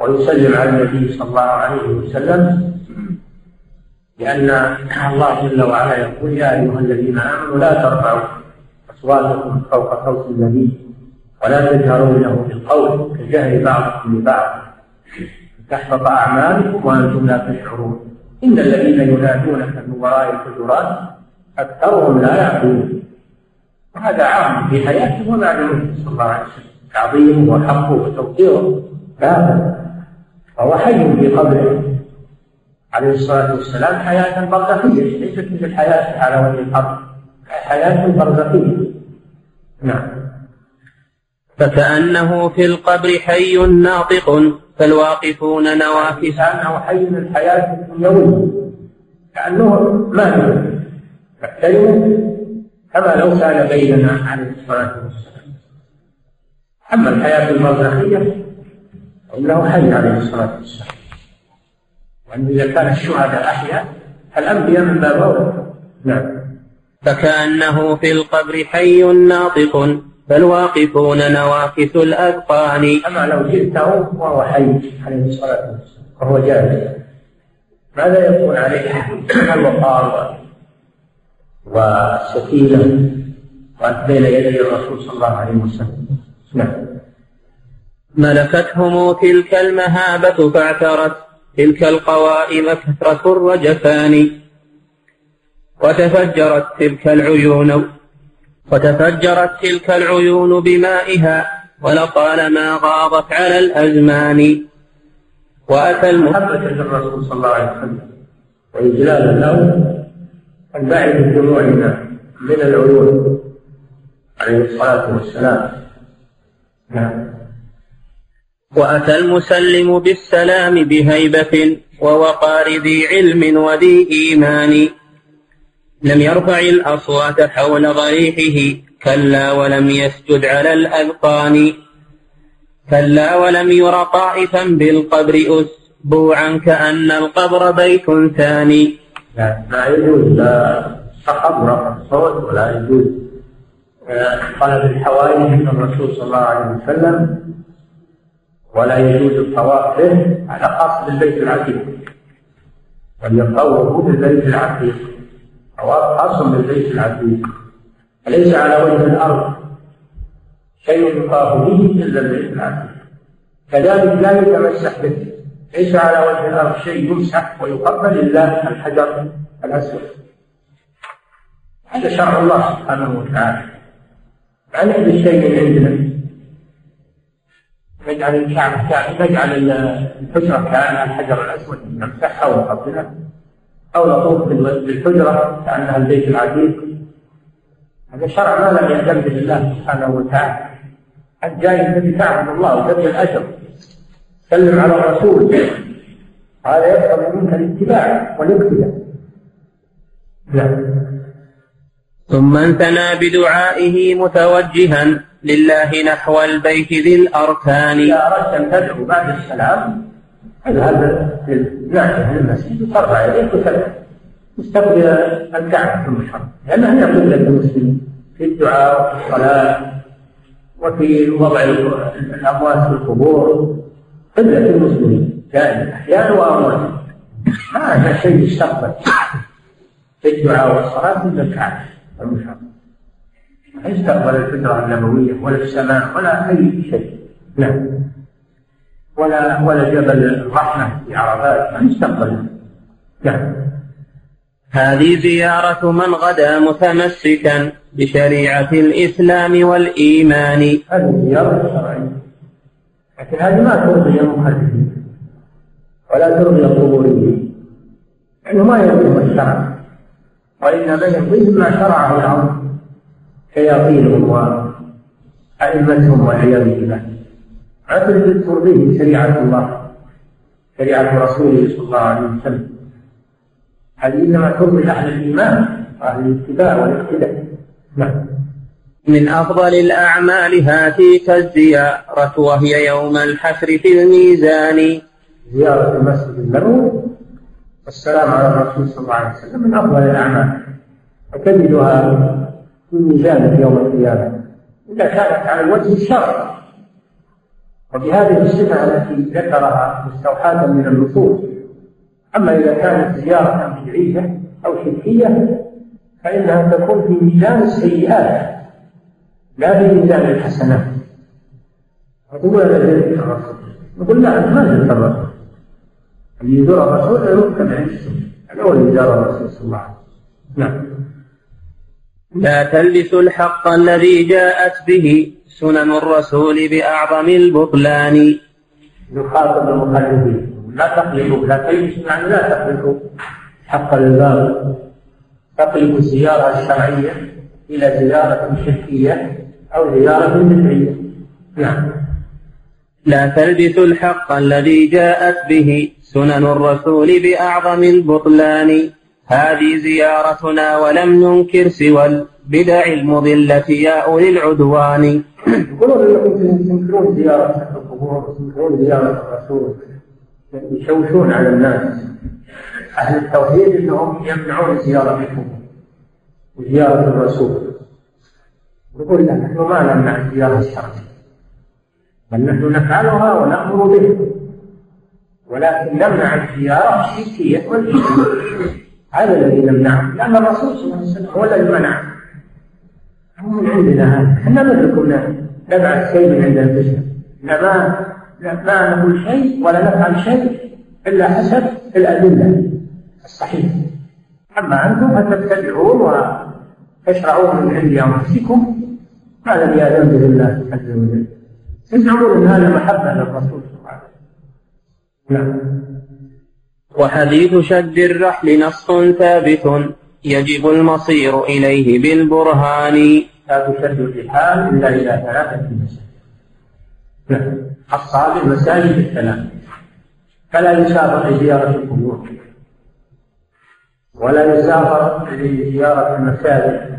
ويسلم على النبي صلى الله عليه وسلم لأن الله جل وعلا يقول يا أيها الذين آمنوا لا ترفعوا أصواتكم فوق صوت النبي ولا تجهروا له بالقول كجهر بعضكم لبعض تحبط أعمالكم وأنتم لا تشعرون. إن الذين ينادونك من وراء الحجرات أكثرهم لا يعقلون. وهذا عام في حياته وبعد موته صلى الله عليه وسلم. تعظيمه وحقه وتوقيره هذا فهو حي في قبره. عليه الصلاة والسلام حياة برزخية. ليست مثل الحياة على وجه الأرض حياة برزخية. نعم. فكأنه في القبر حي ناطق فالواقفون نواكس. كأنه حي من الحياة الدنيوية. كأنه مات يحترم كما لو كان بيننا عليه الصلاة والسلام. أما الحياة البرزخية فإنه حي عليه الصلاة والسلام. وأن إذا كان الشهداء أحياء الأنبياء من باب أولى نعم. فكأنه في القبر حي ناطق فالواقفون نواكث الأذقان. أما لو جئته وهو حي عليه الصلاة والسلام وهو جالس ماذا يكون عليه الوقار والسكينة بين يدي الرسول صلى الله عليه وسلم. نعم. ملكتهم تلك المهابة فاعترت. تلك القوائم كثرة الرجفان. وتفجرت تلك العيون. وتفجرت تلك العيون بمائها. ولطالما غاضت على الأزمان. وأتى محبة للرسول صلى الله عليه وسلم. وإجلالا له البعد دموعنا من العيون. عليه الصلاة والسلام. نعم. وأتى المسلم بالسلام بهيبة ووقار ذي علم وذي إيمان. لم يرفع الأصوات حول ضريحه كلا ولم يسجد على الأذقان. كلا ولم ير طائفا بالقبر أسبوعا كأن القبر بيت ثاني. لا لا يجوز لا قبر الصوت ولا يجوز. طلب الحوائج من الرسول صلى الله عليه وسلم ولا يجوز الطواف به على خاص بالبيت العتيق. وليطوفوا بالبيت العتيق. طواف خاص بالبيت العتيق. أليس على وجه الأرض شيء يطاف به إلا البيت العتيق. كذلك لا يتمسح به. ليس على وجه الأرض شيء يمسح ويقبل إلا الحجر الأسود هذا شرع الله سبحانه وتعالى. ما نحدث شيء عندنا نجعل الكعبة نجعل الحجرة كأنها الحجر الأسود نمسحها ونقبلها أو نطوف بالحجرة كأنها البيت العتيق. هذا شرع ما لم يهتم به الله سبحانه وتعالى. أنت جاي الذي تعبد الله وتبذل الأجر. سلم على الرسول. هذا يقتضي منك الاتباع والاقتداء. ثم انثنى بدعائه متوجها. لله نحو البيت ذي الأركان. إذا أردت أن تدعو بعد السلام اذهب للناحية المسجد. وترفع يديك وتدعو مستقبل الكعبة المشرف لأنها هي قبلة المسلمين في الدعاء وفي الصلاة وفي وضع الأموات في القبور. قبلة المسلمين. كان أحياء وأموات. هذا شيء يستقبل في الدعاء والصلاة إلا الكعبة ما يستقبل الفكرة النبوية ولا السماء ولا أي شيء. نعم ولا ولا جبل الرحمة في عرفات. ما يستقبل. نعم هذه زيارة من غدا متمسكا بشريعة الإسلام والإيمان. هذه زيارة شرعية. لكن هذه ما ترضي المخالفين ولا ترضي القبوريين. لأنه ما يرضيهم الشرع وإنما يرضيهم ما شرعه الأمر. شياطينهم وأئمتهم والعياذ بالله. تريد ترضيه شريعة الله شريعة رسوله صلى الله عليه وسلم. هذه إنما ترضي أهل الإيمان؟ وأهل الاتباع والاقتداء. نعم. من أفضل الأعمال هاتيك الزيارة وهي يوم الحشر في الميزان. زيارة المسجد النبوي. والسلام على الرسول صلى الله عليه وسلم. من أفضل الأعمال. وتجدها في الميزان يوم القيامة. إذا كانت على الوجه الشرعي وبهذه الصفة التي ذكرها مستوحاة من النصوص. أما إذا كانت زيارة بدعية أو شركية فإنها تكون في ميزان السيئات لا في ميزان الحسنات. نقول هذا الرسول نقول لا أنت ما زرت اللي يزور الرسول يتبع السنة هذا هو اللي زار الرسول صلى الله عليه وسلم. نعم. لا تلبسوا الحق الذي جاءت به سنن الرسول بأعظم البطلان. يخاطب المخالفين لا تقلبوا لا تلبسوا يعني لا تقلبوا حق الباب. تقلبوا الزيارة الشرعية إلى زيارة شركية أو زيارة بدعية. نعم. لا تلبسوا الحق الذي جاءت به سنن الرسول بأعظم البطلان. هذه زيارتنا ولم ننكر سوى البدع المضلة يا أولي العدوان. يقولون إنكم تنكرون زيارة القبور تنكرون زيارة الرسول. يشوشون على الناس. أهل التوحيد أنهم يمنعون زيارة القبور وزيارة الرسول. يقول لا نحن ما نمنع الزيارة الشرعية بل نحن نفعلها ونأمر به. ولكن نمنع الزيارة الشركية والإسلامية هذا الذي نمنعه لأن الرسول صلى الله عليه وسلم هو الذي منع. هو من عندنا هذا. إحنا ما كنا نبعث شيء من عند البشر ما ما نقول شيء ولا نفعل شيء إلا حسب الأدلة. الصحيحة أما أنتم فتتبعون تشرعون من عند أنفسكم ما لم يأذن به الله عز وجل. تزعمون أن هذا محبة للرسول صلى الله عليه وسلم. نعم. وحديث شد الرحل نص ثابت يجب المصير إليه بالبرهان. لا تشد الرحال إلا إلى ثلاثة مساجد. الصالح المساجد الثلاث فلا يسافر لزيارة القبور. ولا يسافر لزيارة المساجد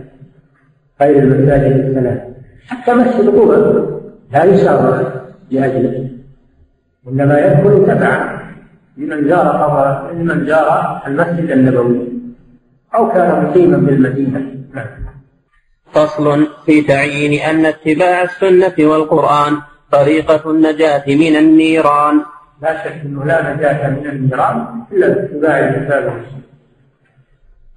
غير المساجد الثلاث حتى مسجد قبة لا يسافر لأجله. إنما يدخل تبعا. لمن زار قبر لمن زار المسجد النبوي. أو كان مقيما بالمدينة. فصل في تعيين أن اتباع السنة والقرآن طريقة النجاة من النيران. لا شك أنه لا نجاة من النيران إلا باتباع الكتاب والسنة.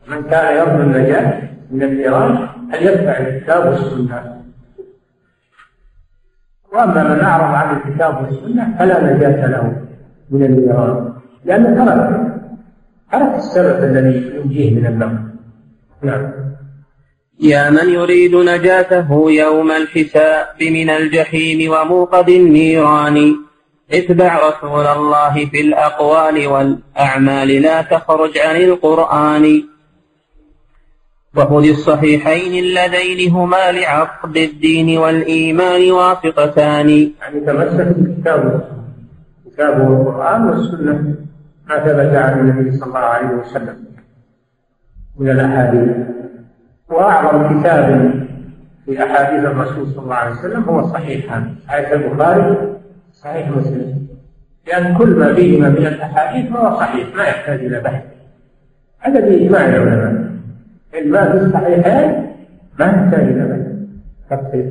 من كان يرجو النجاة من النيران أن يتبع الكتاب والسنة؟ وأما من أعرض عن الكتاب والسنة فلا نجاة له. من النيران لأنه ترك ترك السبب الذي ينجيه من النار نعم. يا من يريد نجاته يوم الحساب من الجحيم وموقد النيران اتبع رسول الله في الأقوال والأعمال لا تخرج عن القرآن. وخذ الصحيحين اللذين هما لعقد الدين والإيمان واثقتان. يعني تمسك بالكتاب. كتابه القرآن والسنة ما ثبت عن النبي صلى الله عليه وسلم من الأحاديث. وأعظم كتاب في أحاديث الرسول صلى الله عليه وسلم هو صحيح. البخاري صحيح مسلم. لأن كل ما فيهما من الأحاديث فهو صحيح ما يحتاج إلى بحث. هذا بإجماع العلماء ما في الصحيحين ما يحتاج إلى بحث. تصحيح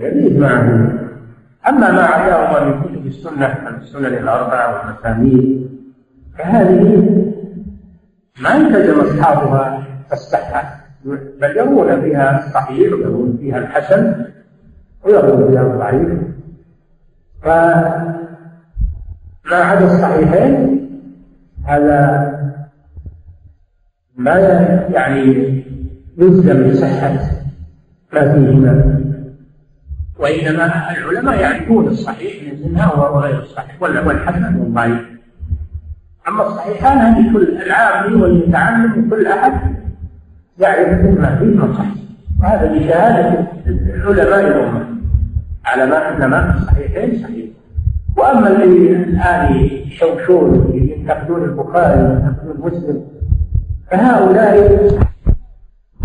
هذا بإجماع أما ما عداهما من كتب السنة السنن الأربعة والمسانيد فهذه ما التزم أصحابها الصحة بل يرون فيها الصحيح ويرون فيها الحسن ويرون فيها الضعيف. فما عدا الصحيحين هذا ما يعني يلزم بصحة ما فيهما. وإنما العلماء يعرفون الصحيح منها وغير الصحيح والحسن والضعيف أما الصحيحان هذه كل العامي والمتعلم وكل أحد يعرف ما فيه من صحيح. وهذا بشهادة علماء الأمة على ما أن ما في الصحيحين صحيح. وأما الذي الآن يشوشون ينتقدون البخاري وينتقدون مسلم فهؤلاء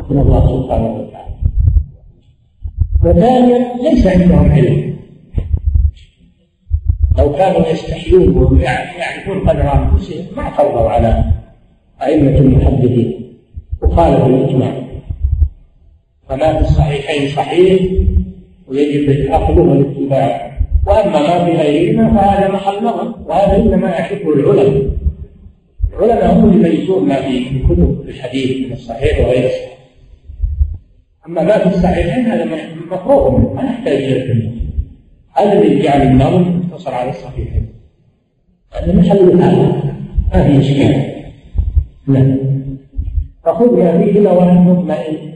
من الله سبحانه وتعالى. وثانيا ليس عندهم علم. لو كانوا يستحيون ويعرفون قدر أنفسهم ما فرضوا على أئمة المحدثين. وخالفوا الإجماع. فما في الصحيحين صحيح ويجب الاخذ والاتباع وأما ما في غيرهما فهذا محل نظر وهذا إنما يعرفه العلماء. العلماء هم يميزون ما في كتب الحديث من الصحيح وغير الصحيح. أما ما في الصحيحين هذا مفروغ ما يحتاج إلى هذا اللي جعل النظم مقتصر على الصحيحين. هذا محل الآن؟ ما في إشكال. نعم فخذ بهذه وأنا مطمئن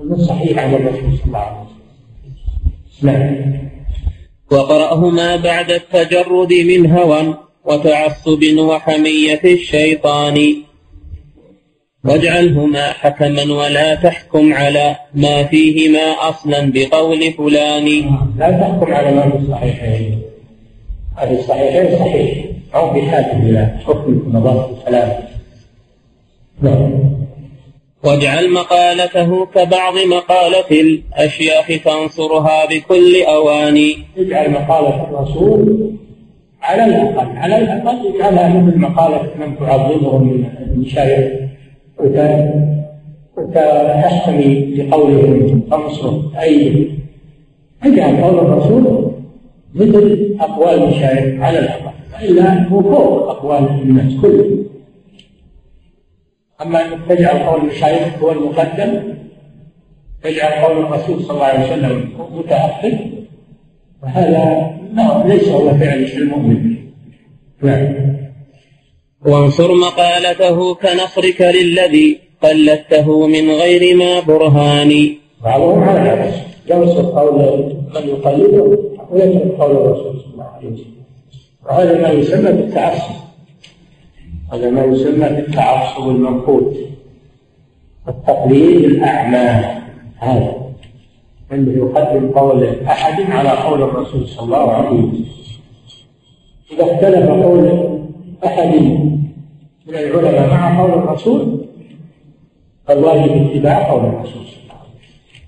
من الصحيح عن الرسول صلى الله عليه وسلم. نعم. وقرأهما بعد التجرد من هوى وتعصب وحمية الشيطان. واجعلهما حكما ولا تحكم على ما فيهما أصلا بقول فلان. لا تحكم على ما في الصحيحين. هذه الصحيحين صحيح. أو بحاكم إلى حكم نظافة الكلام. نعم. واجعل مقالته كبعض مقالة الأشياخ فانصرها بكل أوان. اجعل مقالة الرسول على الأقل. على الأقل اجعلها مثل مقالة من تعظمهم من المشايخ وتحتمي لقولهم فانصر أي اجعل قول الرسول مثل أقوال المشايخ على الأقل وإلا هو فوق أقوال الناس كلهم. أما أنك تجعل قول المشايخ هو المقدم تجعل قول الرسول صلى الله عليه وسلم متأخر وهذا ليس هو فعل المؤمن. نعم. وانصر مقالته كنصرك للذي قلدته من غير ما برهان. بعضهم على العكس ينصر قول من يقلده ويترك قول الرسول صلى الله عليه وسلم. وهذا ما يسمى بالتعصب. هذا ما يسمى بالتعصب المنقود التقليد الأعمى هذا. أنه يقدم قول أحد على قول الرسول صلى الله عليه وسلم. إذا اختلف قول أحد من العلماء مع قول الرسول فالواجب اتباع قول الرسول صلى الله عليه وسلم.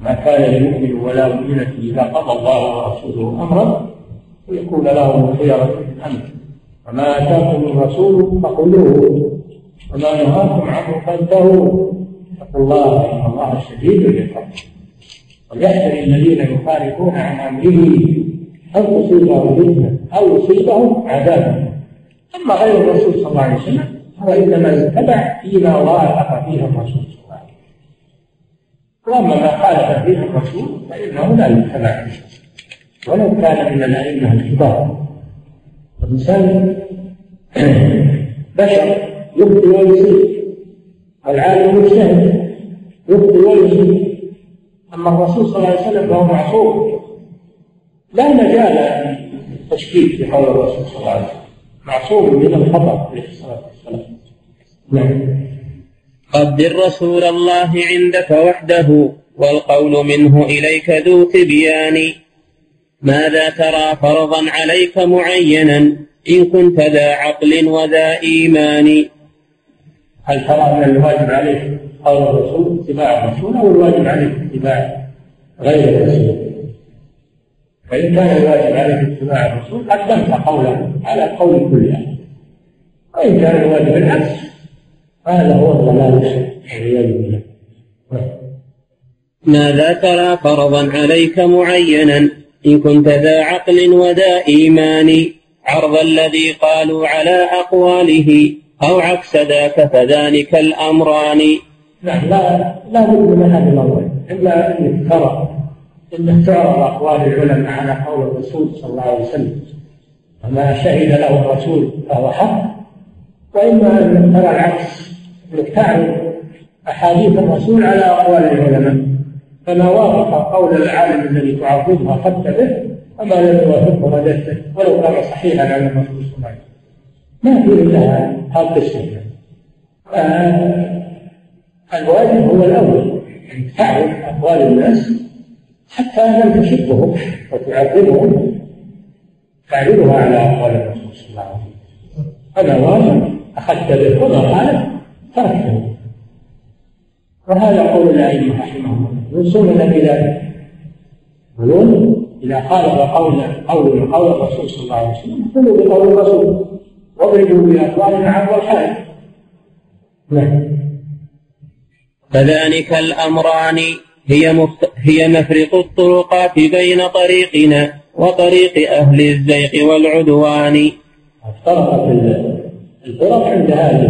ما كان لمؤمن ولا مؤمنة إذا قضى الله ورسوله أمرا ويكون لهم الخيرة من أمره وما آتاكم الرسول فخذوه وما نهاكم عنه فانتهوا. اتقوا الله إن الله شديد العقاب. وليحذر الذين يخالفون عن أمره أن تصيبهم فتنة أو يصيبهم عذاب. أما غير الرسول صلى الله عليه وسلم هو إنما يتبع فيما وافق فيه الرسول صلى الله عليه وسلم. وأما ما خالف فيه الرسول فإنه لا يتبع ولو كان من الأئمة الكبار. الإنسان بشر يخطئ ويصيب العالم مجتهد يخطئ ويصيب أما الرسول صلى الله عليه وسلم فهو معصوم. لا مجال للتشكيك في قول الرسول صلى الله عليه وسلم. معصوم من الخطأ عليه الصلاة والسلام. نعم. قدر رسول الله عندك وحده والقول منه إليك ذو تبيان ماذا ترى فرضا عليك معينا إن كنت ذا عقل وذا إيمان؟ هل ترى أن الواجب عليك قول الرسول اتباع الرسول أو الواجب عليك اتباع غير الرسول؟ فإن كان الواجب عليك اتباع الرسول قدمت قوله على قول كل أحد. وإن كان الواجب العكس هذا هو الضلال والعياذ بالله. ماذا ترى فرضا عليك معينا إن كنت ذا عقل وذا إيمان عرض الذي قالوا على أقواله أو عكس ذاك فذلك الأمران. نعم لا لا بد من هذه الأمرين إما أنك ترى أنك تعرض أقوال العلماء على قول الرسول صلى الله عليه وسلم. وما شهد له الرسول فهو حق. وإما أنك ترى العكس أنك تعرض أحاديث الرسول على أقوال العلماء. فما وافق قول العالم الذي تعظمه أخذت به وما لم يوافقه رددته ولو كان صحيحا عن الرسول صلى الله ما في إلا هذا القسم الواجب هو الأول أن تعرف أقوال الناس حتى لم تشبهم وتعذبهم. تعرضها على أقوال الرسول صلى الله عليه وسلم. هذا واجب أخذت به وما تركته وهذا قول الأئمة رحمهم الله. يوصوننا بذلك يقولون إذا خالف قول قول قول الرسول صلى الله عليه وسلم قولوا بقول الرسول. واضربوا بأقوال عن الحال نعم. فذلك الأمران هي مفت... هي مفرق الطرقات بين طريقنا وطريق أهل الزيغ والعدوان. افترقت الفرق عند هذا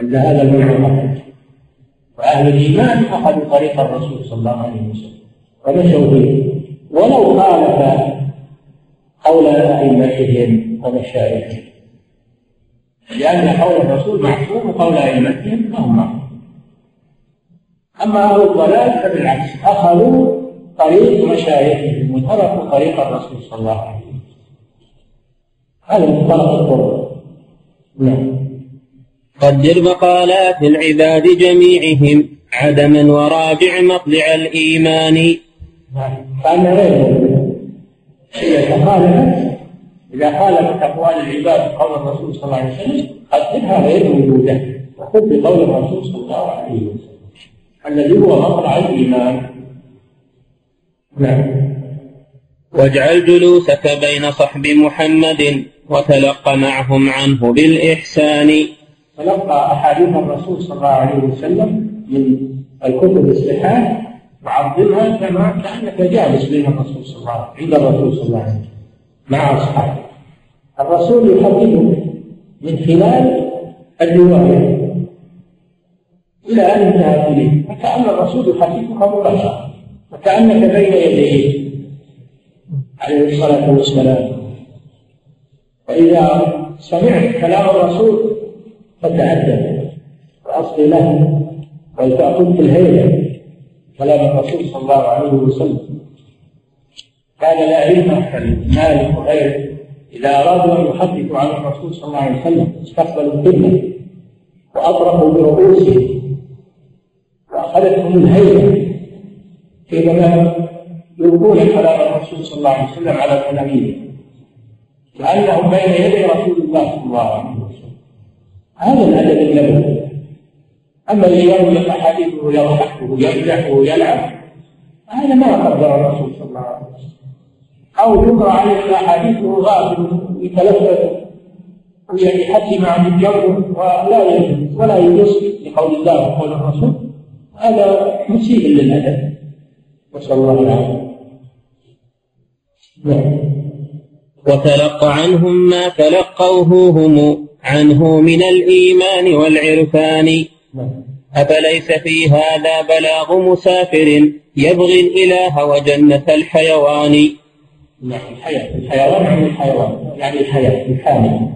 عند هذا المنعم وأهل الإيمان أخذوا طريق الرسول صلى الله عليه وسلم. ومشوا فيه ولو خالف قول أئمتهم ومشايخهم لأن قول الرسول معصوم وقول أئمتهم هو معصوم أما أهل الضلال فبالعكس. أخذوا طريق مشايخهم وتركوا طريق الرسول صلى الله عليه وسلم. هذا مفترق الطرق نعم. قدر مقالات العباد جميعهم عدما ورابع مطلع الإيمان. كان غير إذا خالفت إذا خالفت أقوال العباد قول الرسول صلى الله عليه وسلم قدرها غير موجودة. وخذ بقول الرسول صلى الله عليه وسلم. الذي هو مطلع الإيمان نعم. واجعل جلوسك بين صحب محمد وتلق معهم عنه بالإحسان. تلقى أحاديث الرسول صلى الله عليه وسلم من الكتب الصحاح وعظمها كما كأنك جالس بين الرسول صلى الله عليه وسلم عند الرسول صلى الله عليه وسلم مع أصحابه. الرسول يحدثك من خلال الرواية. إلى أن انتهى إليه فكأن الرسول يحدثك مباشرة وكأنك بين يديه. عليه الصلاة والسلام. فإذا سمعت كلام الرسول فتأدب أصل له. بل تأخذ في الهيبة. كلام الرسول صلى الله عليه وسلم. كان لا علم مالك وغيره. إذا أرادوا أن يحدثوا عن الرسول صلى الله عليه وسلم استقبلوا القبلة. وأطرقوا برؤوسهم. وأخذتهم الهيبة حينما يلقون كلام الرسول صلى الله عليه وسلم على تلاميذه كأنهم بين يدي رسول الله صلى الله عليه وسلم. هذا الأدب النبوي. أما اللي يروي أحاديثه ويضحك ويمدح ويلعب هذا ما قدر الرسول صلى الله عليه وسلم. أو يقرأ عليه الأحاديث وهو غافل يتلفت ويحكم عن الجو ولا يجوز ولا يجوز لقول الله وقول الرسول. هذا مسيء للأدب. نسأل الله العافية نعم وتلقى عنهم ما تلقوه هم عنه من الإيمان والعرفان. نعم. أفليس في هذا بلاغ مسافر يبغي الإله وجنة الحيوان؟ نعم الحياة. الحيوان عن الحيوان يعني الحياة الكاملة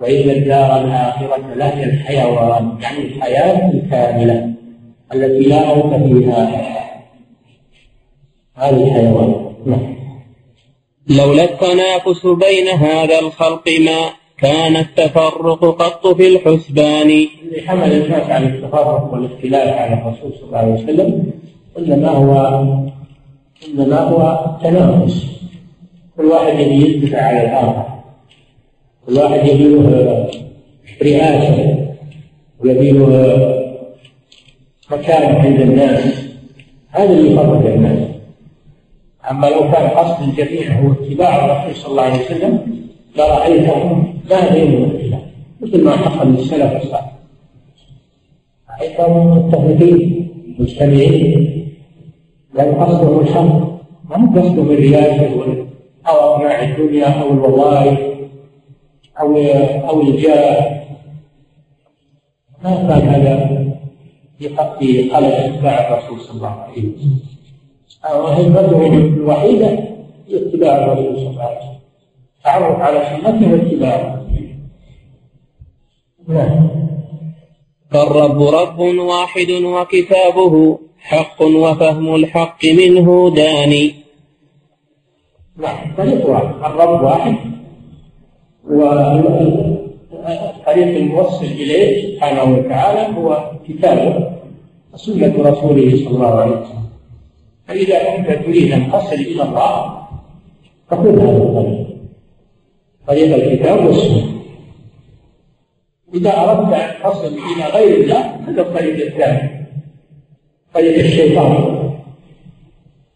وإن الدار الآخرة لهي الحيوان يعني الحياة الكاملة. التي لا موت فيها. هذه الحيوان نعم. لولا التنافس بين هذا الخلق ما كان التفرق قط في الحسبان. اللي حمل الناس على التفرق والاختلاف على الرسول صلى الله عليه وسلم إنما هو إنما هو تنافس. كل واحد يبي يثبت على الآخر. كل واحد يبي له رئاسة ويبي له مكان عند الناس هذا اللي يفرق الناس. أما لو كان قصد الجميع هو اتباع الرسول صلى الله عليه وسلم لرأيتهم ما بينهم اختلاف مثل ما حصل للسلف الصالح. رأيتهم متفقين مجتمعين لأن قصدهم الحق ما هو قصدهم الرياسة أو أطماع الدنيا أو الوظائف أو أو الجاه. ما كان هذا. في قلب إتباع الرسول صلى الله عليه وسلم. همته الوحيدة هي إتباع الرسول صلى الله عليه وسلم. تعرف على سنته واتباعه نعم. فالرب رب واحد وكتابه حق وفهم الحق منه داني نعم. طريق واحد. الرب واحد. والطريق الموصل إليه سبحانه وتعالى هو كتابه. وسنة رسوله صلى الله عليه وسلم. فإذا كنت تريد أن تصل إلى الله فخذ هذا الطريق طريق الكتاب والسنة. إذا أردت أن تصل إلى غير الله خذ الطريق الثاني. طريق الشيطان.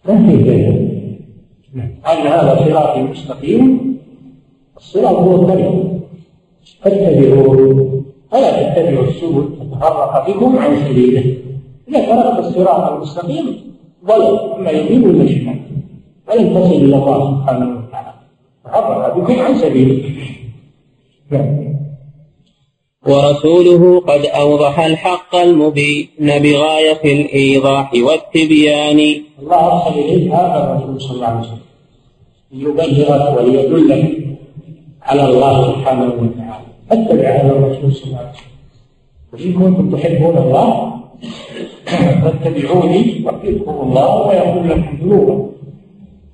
ما في غيره؟ أن هذا صراطي مستقيم الصراط هو الطريق. فاتبعوه. فلا تتبعوا السبل فتفرق بكم عن سبيله. إذا تركت الصراط المستقيم ضل اما يمين ولا شمال. ولن تصل إلى الله سبحانه وتعالى. فحفظ بكم عن سبيله. نعم. ورسوله قد أوضح الحق المبين بغاية الإيضاح والتبيان. الله أرسل إليك هذا الرسول صلى الله عليه وسلم. ليبلغك وليدلك على الله سبحانه وتعالى. اتبع هذا الرسول صلى الله عليه وسلم. وإن كنتم تحبون الله فاتبعوني يغفركم الله ويغفر لكم ذنوبكم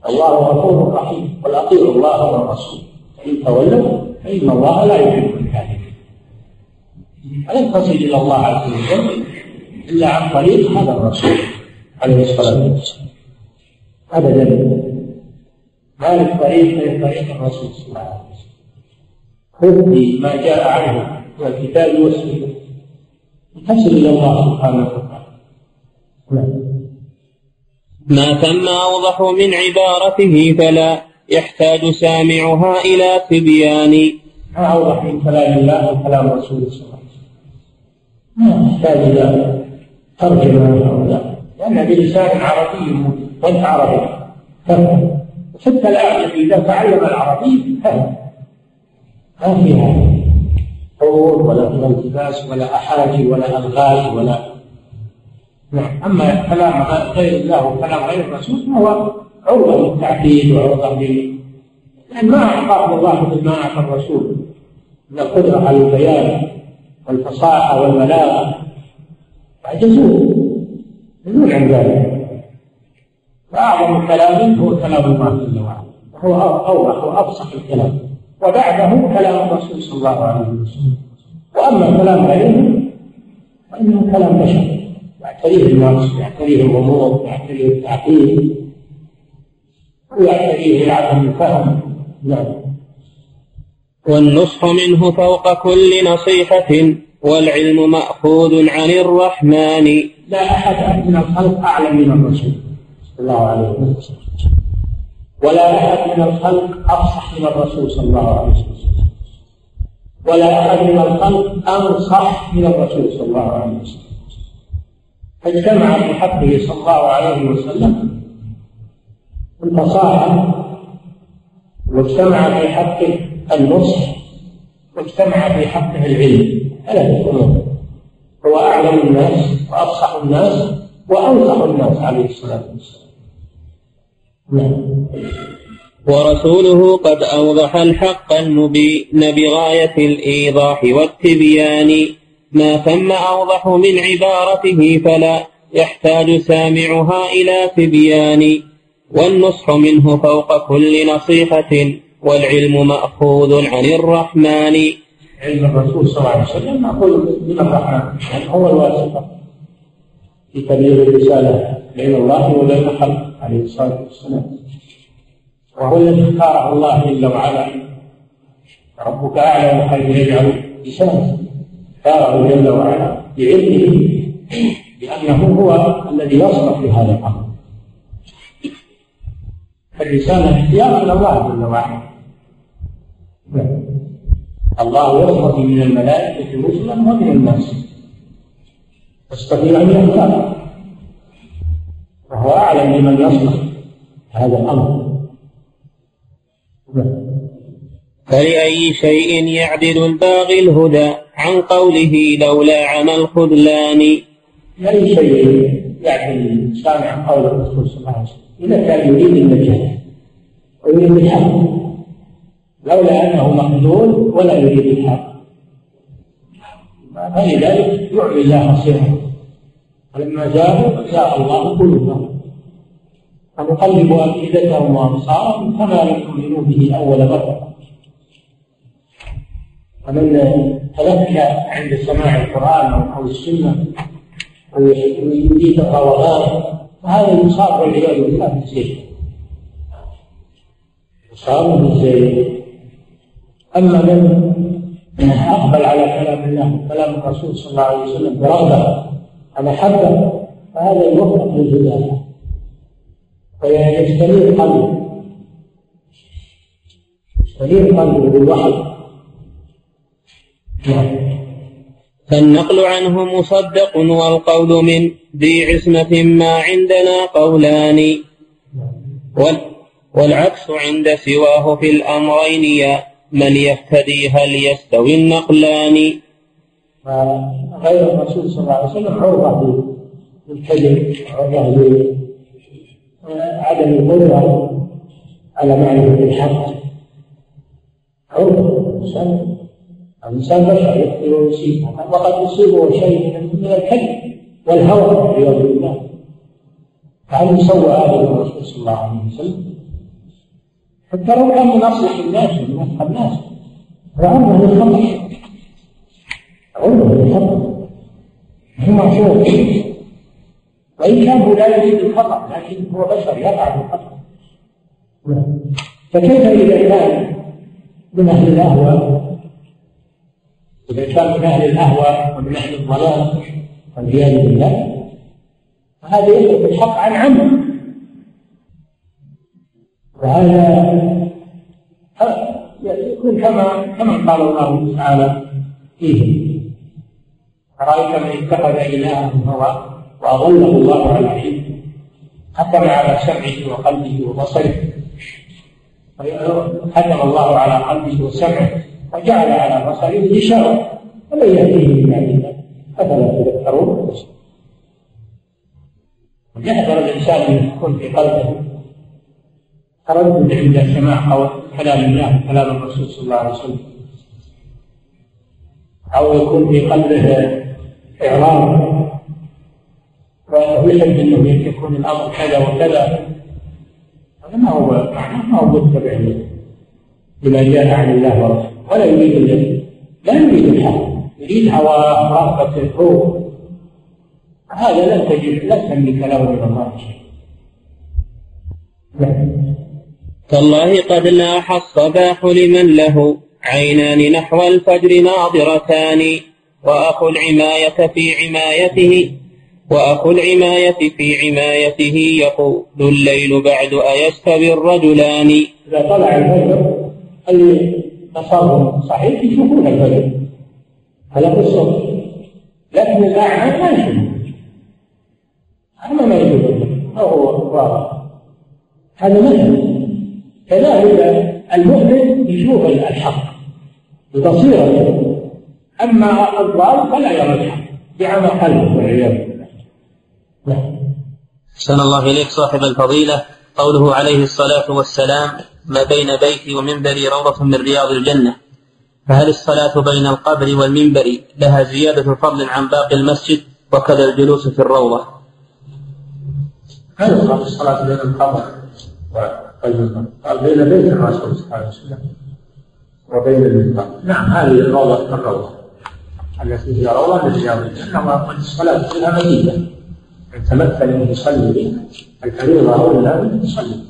الله غفور رحيم. قل اطيعوا الله والرسول. فإن تولوا فإن الله لا يحب الكافرين. فلن تصل إلى الله عز وجل إلا عن طريق هذا الرسول عليه الصلاة والسلام. ابدا. ما للطريق غير طريق الرسول صلى الله عليه وسلم. خذ ما جاء عنه. من الكتاب والسنة تصل إلى الله سبحانه وتعالى. ما تم أوضح من عبارته فلا يحتاج سامعها إلى تبيان ما أوضح من كلام الله وكلام رسوله صلى الله عليه وسلم؟ ما يحتاج إلى ترجمة هؤلاء. لأن بلسان عربي وأنت عربي. فهم. حتى الأعجم إذا تعلم العربي فهم. ما فيها. حروب ولا التباس ولا أحاجي ولا ألغاز ولا نعم. أما كلام غير الله وكلام غير الرسول فهو عرضة للتعقيد وعرضة لل لأن ما أعطاه الله مثل ما أعطى الرسول. من القدرة على البيان والفصاحة والبلاغة. يعجزون يعجزون عن ذلك. فأعظم كلام هو كلام الله جل وعلا. وهو أوضح وأفصح الكلام. وبعده كلام الرسول صلى الله عليه وسلم. وأما كلام غيره فإنه كلام بشر. يعتريه النقص يعتريه الغموض يعتريه التعقيد. ويعتريه عدم الفهم. نعم. والنصح منه فوق كل نصيحة والعلم مأخوذ عن الرحمن. لا أحد من الخلق أعلم من الرسول صلى الله عليه وسلم. ولا أحد من الخلق أفصح من الرسول صلى الله عليه وسلم. ولا أحد من الخلق أنصح من الرسول صلى الله عليه وسلم. فاجتمع في حقه صلى الله عليه وسلم الفصاحة واجتمع في حقه النصح واجتمع في حقه العلم. ثلاثة أمور هو أعلم الناس وأفصح الناس وأنصح الناس عليه الصلاة والسلام. نعم. ورسوله قد أوضح الحق المبين بغاية الإيضاح والتبيان ما ثم أوضح من عبارته فلا يحتاج سامعها إلى تبيان والنصح منه فوق كل نصيحة والعلم مأخوذ عن الرحمن. علم الرسول صلى الله عليه وسلم مأخوذ من الرحمن يعني هو الواسطة في تبليغ الرسالة بين الله وبين الخلق عليه الصلاة والسلام. وهو الذي اختاره الله جل وعلا ربك أعلم حيث يجعل لسانه اختاره جل وعلا بعلمه بأنه هو الذي يصلح لهذا الأمر. فالرسالة اختيار من الله جل وعلا. الله يصطفي من الملائكة رسلا ومن الناس. يستطيع أن يختار وهو أعلم بمن يصلح هذا الأمر. فلأي شيء يعدل الباغي الهدى؟ عن قوله لولا عمى الخذلان لأي شيء الإنسان عن قول الرسول صلى الله عليه وسلم إذا كان يريد النجاة ويريد الحق لولا أنه مخذول ولا يريد الحق. فلذلك يعلي الله مصيره فلما زاغوا زاغ الله قلوبهم فنقلب أفئدتهم وأبصارهم كما لم يؤمنوا به أول مرة. فمن تذكى عند سماع القرآن أو السنة أو يريد الروغان فهذا يصاب والعياذ بالله بالزيت يصاب بالزيت أما من أقبل على كلام الله وكلام الرسول صلى الله عليه وسلم برغبة ومحبة فهذا يوفق للهداية فيستنير قلبه. يستنير قلبه بالوحي. فالنقل عنه مصدق والقول من ذي عصمة ما عندنا قولان. والعكس عند سواه في الأمرين يا من يفتدي هل يستوي النقلان. غير الرسول صلى الله عليه وسلم عرضة بالكذب عرضة عدم القدرة على معرفة الحق. عرضة الإنسان بشر يخطئ ويصيب وقد يصيبه شيء من الكذب والهوى والعياذ بالله فهل يسوى هذا الرسول صلى الله عليه وسلم حتى لو كان من أصلح الناس ومن أفقه الناس فعمره الخمر عمره الخمر هو معصوم وإن كان هو لا يريد الخطأ لكن هو بشر يقع الخطأ فكيف إذا كان من أهل الأهواء إذا كان من أهل الأهواء ومن أهل الضلال والعياذ بالله فهذا يترك الحق عن عمد وهذا يكون كما كما قال الله تعالى فيه. أرأيت من اتخذ إلهه هوى وأضله الله على علم حكم على سمعه وقلبه وبصره. ختم الله على قلبه وسمعه. وجعل على بصره غشاوة ومن يهديه من الله أفلا تذكرون؟ يحذر الإنسان أن يكون في قلبه. تردد عند سماع كلام الله وكلام الرسول صلى الله عليه وسلم. أو يكون في قلبه إعراض. ويحب أنه يكون الأمر كذا وكذا. هذا ما هو ما هو متبع لما جاء عن الله ورسوله. ولا يريد لا يريد الحق. يريد هواه رغبته هو هذا لن تجد لا تملك له من الله شيء تالله قد لاح الصباح لمن له عينان نحو الفجر ناظرتان وأخو العماية في عمايته وأخو العماية في عمايته يقول الليل بعد أيستوي الرجلان. إذا طلع الفجر تصرف صحيح يشوفون الفجر هذا في الصبح لكن الأعمى ما يشوفون أعمى ما يشوفون هو واضح. هذا مثل كذلك المؤمن يشوف الحق ببصيرته أما الضال فلا يرى الحق. بعمى قلبه والعياذ بالله. نعم. أحسن الله إليك صاحب الفضيلة. قوله عليه الصلاة والسلام ما بين بيتي ومنبري روضة من رياض الجنة. فهل الصلاة بين القبر والمنبر لها زيادة فضل عن باقي المسجد وكذا الجلوس في الروضة؟ هل الصلاة بين القبر بين بيت الرسول صلى الله عليه وسلم وبين المنبر. نعم هذه الروضة الروضة. التي هي روضة من رياض الجنة والصلاة فيها مزيدة. يتمثل انه يصلي بها الفريضة أو لا يصلي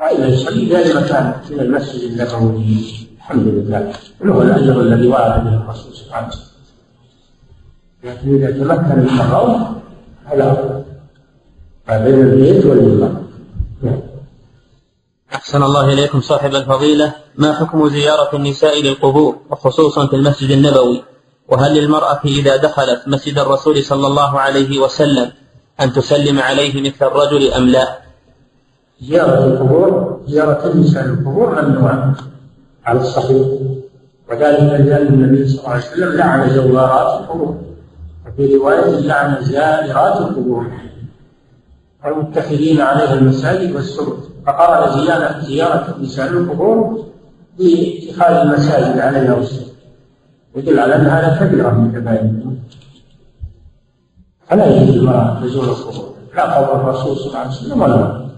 وإلا يصلي هذا المكان من المسجد النبوي. الحمد لله. وله الأجر الذي وعد به الرسول سبحانه. وتعالى لكن إذا تمكن من الروضة هذا ما بين البيت والمنبر نعم. أحسن الله إليكم صاحب الفضيلة. ما حكم زيارة النساء للقبور وخصوصا في المسجد النبوي؟ وهل للمرأة إذا دخلت مسجد الرسول صلى الله عليه وسلم أن تسلم عليه مثل الرجل أم لا؟ زيارة القبور زيارة النساء للقبور ممنوعة على الصحيح. وذلك لأن النبي صلى الله عليه وسلم لعن زوارات القبور. وفي رواية لعن زائرات القبور. والمتخذين عليها المساجد والسرد فقرأ زيارة زيارة النساء للقبور باتخاذ المساجد عليها والسرد يدل على أن هذا كبيرة من كبائر. فلا يجوز المرأة تزور القبور. لا قول الرسول صلى الله عليه وسلم ولا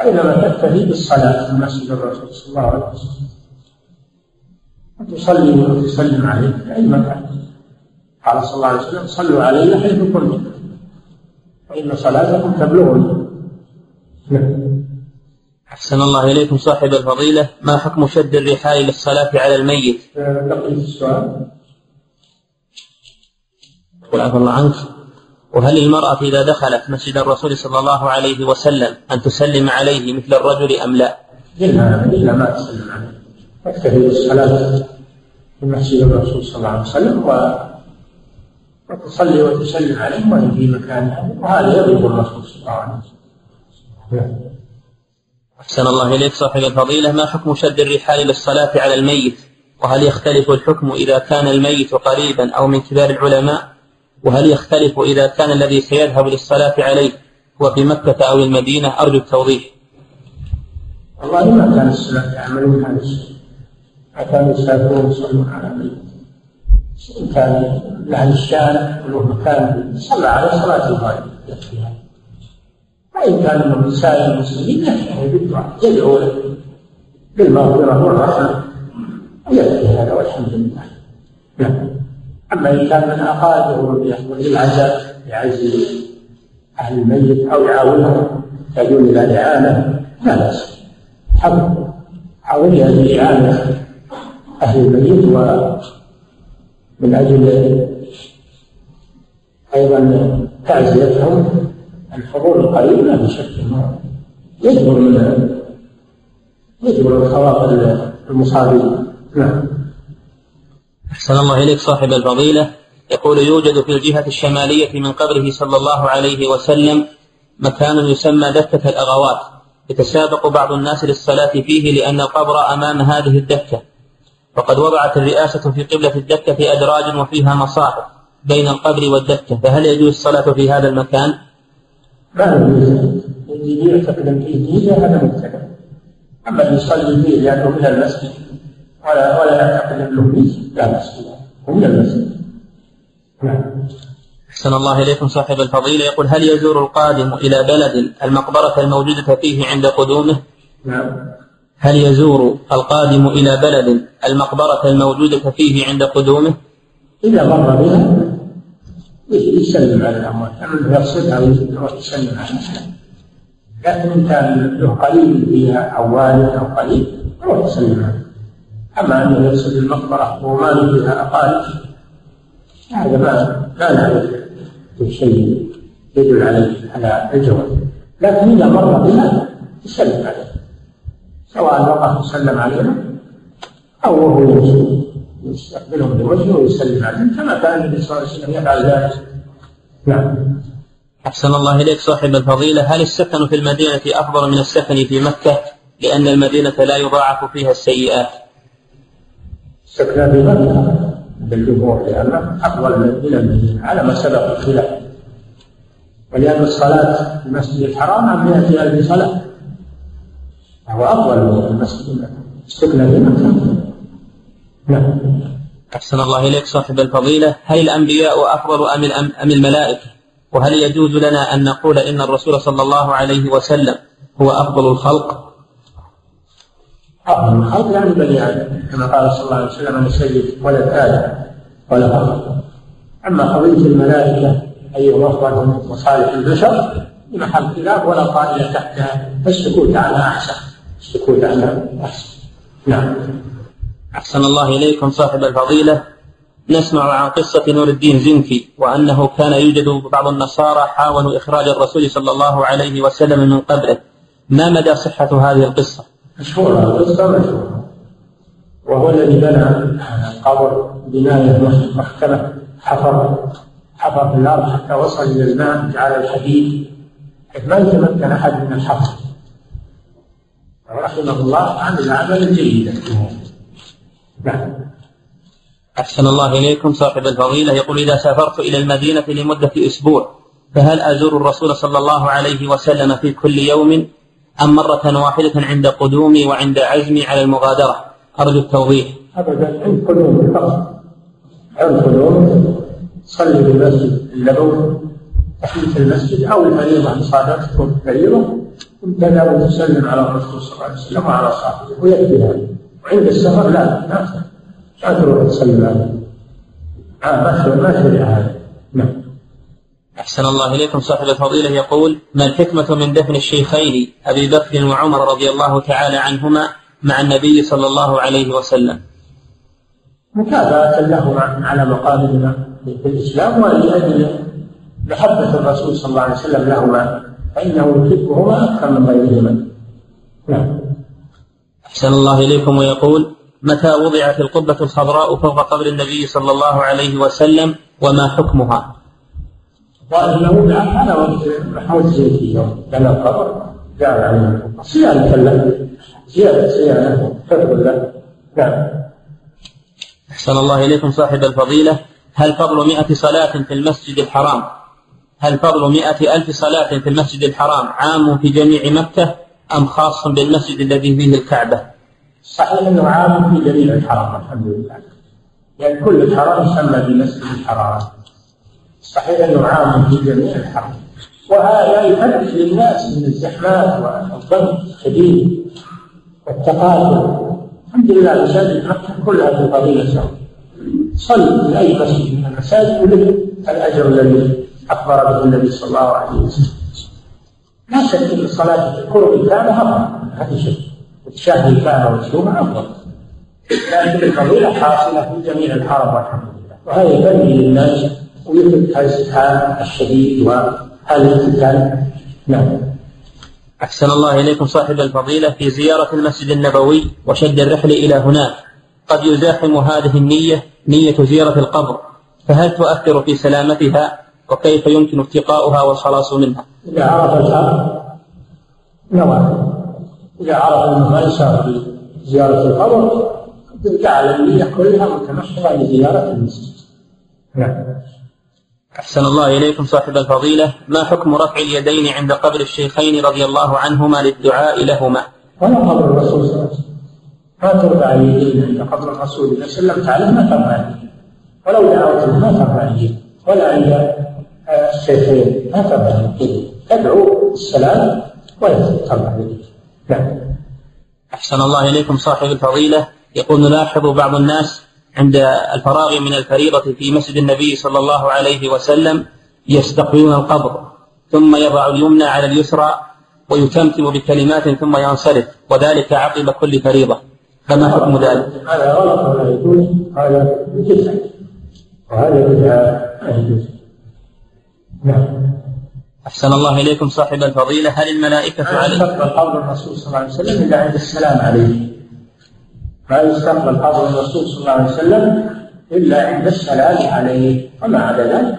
وإنما تكتفي بالصلاة في مسجد الرسول صلى الله عليه وسلم وتصلي وتسلم عليه في أي مكان. قال صلى الله عليه وسلم صلوا علي حيث كنتم. فإن صلاتكم تبلغني. نعم. أحسن الله إليكم صاحب الفضيلة. ما حكم شد الرحال للصلاة على الميت؟ بقية السؤال. عفى الله عنك. وهل المرأة إذا دخلت مسجد الرسول صلى الله عليه وسلم أن تسلم عليه مثل الرجل أم لا؟ إلا إلا ما تسلم عليه. تكتفي بالصلاة في مسجد الرسول صلى الله عليه وسلم و وتصلي وتسلم عليه وهي في مكانها وهذا يغلب الرسول صلى الله عليه وسلم. أحسن الله إليك صاحب الفضيلة. ما حكم شد الرحال للصلاة على الميت؟ وهل يختلف الحكم إذا كان الميت قريبا أو من كبار العلماء؟ وهل يختلف إذا كان الذي سيذهب للصلاة عليه هو في مكة أو المدينة أرجو التوضيح. والله ما كان السلف يعملون هذا الشيء. ما كانوا يسافرون يصلون على الميت إن كان لأهل الشارع وله مكان صلى على صلاة الغائب يكفيها وإن كان من سائر المسلمين يكفي بالدعاء. يدعو له بالمغفرة والرحمة. ويكفي هذا والحمد لله. نعم. أما إن كان من أقاربه للعزاء يعزي أهل الميت أو يعاونهم يحتاجون إلى إعانة لا بأس. حق حاول إعانة أهل الميت ومن أجل أيضا تعزيتهم الحضور القريب لا بشك أنه يجبر من يجبر الخواطر المصابين. نعم. أحسن الله إليك صاحب الفضيلة. يقول يوجد في الجهة الشمالية من قبره صلى الله عليه وسلم مكان يسمى دكة الأغوات يتسابق بعض الناس للصلاة فيه لأن القبر أمام هذه الدكة. وقد وضعت الرئاسة في قبلة الدكة أدراج وفيها مصاحف بين القبر والدكة. فهل يجوز الصلاة في هذا المكان؟ ما له اللي يعتقد فيه هذا مبتدع أما اللي يصلي فيه لأنه من المسجد. ولا ولا يعتقد انه لا بأس. من المسجد نعم. أحسن الله إليكم صاحب الفضيلة. يقول هل يزور القادم إلى بلد المقبرة الموجودة فيه عند قدومه؟ نعم. هل يزور القادم إلى بلد المقبرة الموجودة فيه عند قدومه؟ إذا مر بها يسلم على الأموات أما يقصدها ويروح يسلم عليها لكن إن كان له قليل فيها أو والد أو قليل يروح يسلم عليه. أما أنه يقصد المقبرة وما له فيها أقارب هذا ما نعرف في شيء يدل عليه على الجواز لكن إذا مر بها يسلم عليه. سواء وقف يسلم عليهم أو وهو يستقبلهم بوجهه ويسلم عليهم كما كان النبي صلى الله عليه وسلم يفعل ذلك. نعم. أحسن الله إليك صاحب الفضيلة. هل السكن في المدينة أفضل من السكن في مكة؟ لأن المدينة لا يضاعف فيها السيئات. السكن في مكة بالجمهور لأنه أفضل من المدينة على ما سبق الخلاف. ولأن الصلاة في المسجد الحرام عن مئة ألف صلاة هو أفضل من المسجد. السكن في مكة. نعم. أحسن الله إليك صاحب الفضيلة. هل الأنبياء أفضل أم أم الملائكة؟ وهل يجوز لنا أن نقول إن الرسول صلى الله عليه وسلم هو أفضل الخلق؟ أفضل الخلق يعني بني آدم كما قال صلى الله عليه وسلم أنا سيد ولد آدم ولا فضل أما قضية الملائكة أيهم أفضل من مصالح البشر بمحل خلاف ولا قائل تحتها فالسكوت عنها أحسن السكوت عنها أحسن. نعم. أحسن الله إليكم صاحب الفضيلة. نسمع عن قصة نور الدين زنكي وأنه كان يوجد بعض النصارى حاولوا إخراج الرسول صلى الله عليه وسلم من قبره. ما مدى صحة هذه القصة؟ مشهورة القصة مشهورة. وهو الذي بنى القبر بناية محكمة حفر حفر في الأرض حتى وصل إلى الماء جعل الحديد. ما يتمكن أحد من الحفر. رحمه الله عمل عملا جيدا نعم. أحسن الله إليكم صاحب الفضيلة. يقول إذا سافرت إلى المدينة لمدة أسبوع فهل أزور الرسول صلى الله عليه وسلم في كل يوم؟ أم مرة واحدة عند قدومي وعند عزمي على المغادرة. أرجو التوضيح. أبدا عند قدومي فقط. عند قدومي صلي المسجد النبوي تحية المسجد أو الفريضة إن صادفتكم فريضة تذهب وتسلم على الرسول صلى الله عليه وسلم وعلى صاحبه ويكفي هذا. وعند السفر لا ما تروح تسلم عليه آه ما شرع هذا أحسن الله إليكم. صاحب الفضيلة يقول ما الحكمة من دفن الشيخين أبي بكر وعمر رضي الله تعالى عنهما مع النبي صلى الله عليه وسلم؟ متابعة لهما على مقامهما في الإسلام ولأجل محبة الرسول صلى الله عليه وسلم لهما فإنه يحبهما أكثر من غيرهما. نعم. أحسن الله إليكم. ويقول متى وضعت القبة الخضراء فوق قبر النبي صلى الله عليه وسلم وما حكمها؟ وأنه وضعت على وقت محمود الزيتي لأن القبر جعل عليه صيانة له. زيادة صيانة. فتح له. نعم. أحسن الله إليكم صاحب الفضيلة. هل فضل مئة صلاة في المسجد الحرام؟ هل فضل مئة ألف صلاة في المسجد الحرام عام في جميع مكة أم خاص بالمسجد الذي فيه الكعبة؟ صحيح أنه عام في جميع الحرام الحمد لله. يعني كل الحرام يسمى بمسجد الحرام. صحيح أنه عام في جميع الحرام وهذا يفرق للناس من الزحمات والضغط الشديد والتقاتل الحمد لله مساجد مكة كلها في فضيلة سواء صل في أي مسجد من المساجد ولك الأجر الذي أخبر به النبي صلى الله عليه وسلم. لا شك أن في قرب الكعبة أفضل هذا شيء وتشاهد الكعبة وتشوفها أفضل. لكن الفضيلة حاصلة في جميع الحرم والحمد لله. وهذا يبني للناس ويثبت الازدحام الشديد وهذا الفتن نعم. أحسن الله إليكم صاحب الفضيلة في زيارة المسجد النبوي وشد الرحل إلى هناك. قد يزاحم هذه النية نية زيارة القبر. فهل تؤثر في سلامتها؟ وكيف يمكن اتقاؤها والخلاص منها؟ إذا عرف الحق نوى. إذا عرف أنه ما يسار في زيارة القبر جعل النية كلها متمحضة لزيارة المسجد. نعم. أحسن الله إليكم صاحب الفضيلة. ما حكم رفع اليدين عند قبر الشيخين رضي الله عنهما للدعاء لهما؟ ولا قبر الرسول صلى الله عليه وسلم. ما ترفع اليدين عند قبر الرسول إذا سلمت عليه ما ترفع ولو دعوت ما ترفع يديك ولا عند الشيخين ما ترفع يديك تدعو السلام ولا ترفع يديك نعم. أحسن الله إليكم صاحب الفضيلة. يقول نلاحظ بعض الناس عند الفراغ من الفريضة في مسجد النبي صلى الله عليه وسلم يستقبلون القبر ثم يضع اليمنى على اليسرى ويتمتم بكلمات ثم ينصرف وذلك عقب كل فريضة. فما حكم ذلك؟ هذا غلط ولا يجوز؟ هذا بدعة وهذا بدعة يجوز نعم. أحسن الله إليكم صاحب الفضيلة. هل الملائكة عليه؟ لا يستقبل قبر الرسول صلى الله عليه وسلم إلا عند السلام عليه. لا يستقبل قبر الرسول صلى الله عليه وسلم إلا عند السلام عليه. وما عدا ذلك؟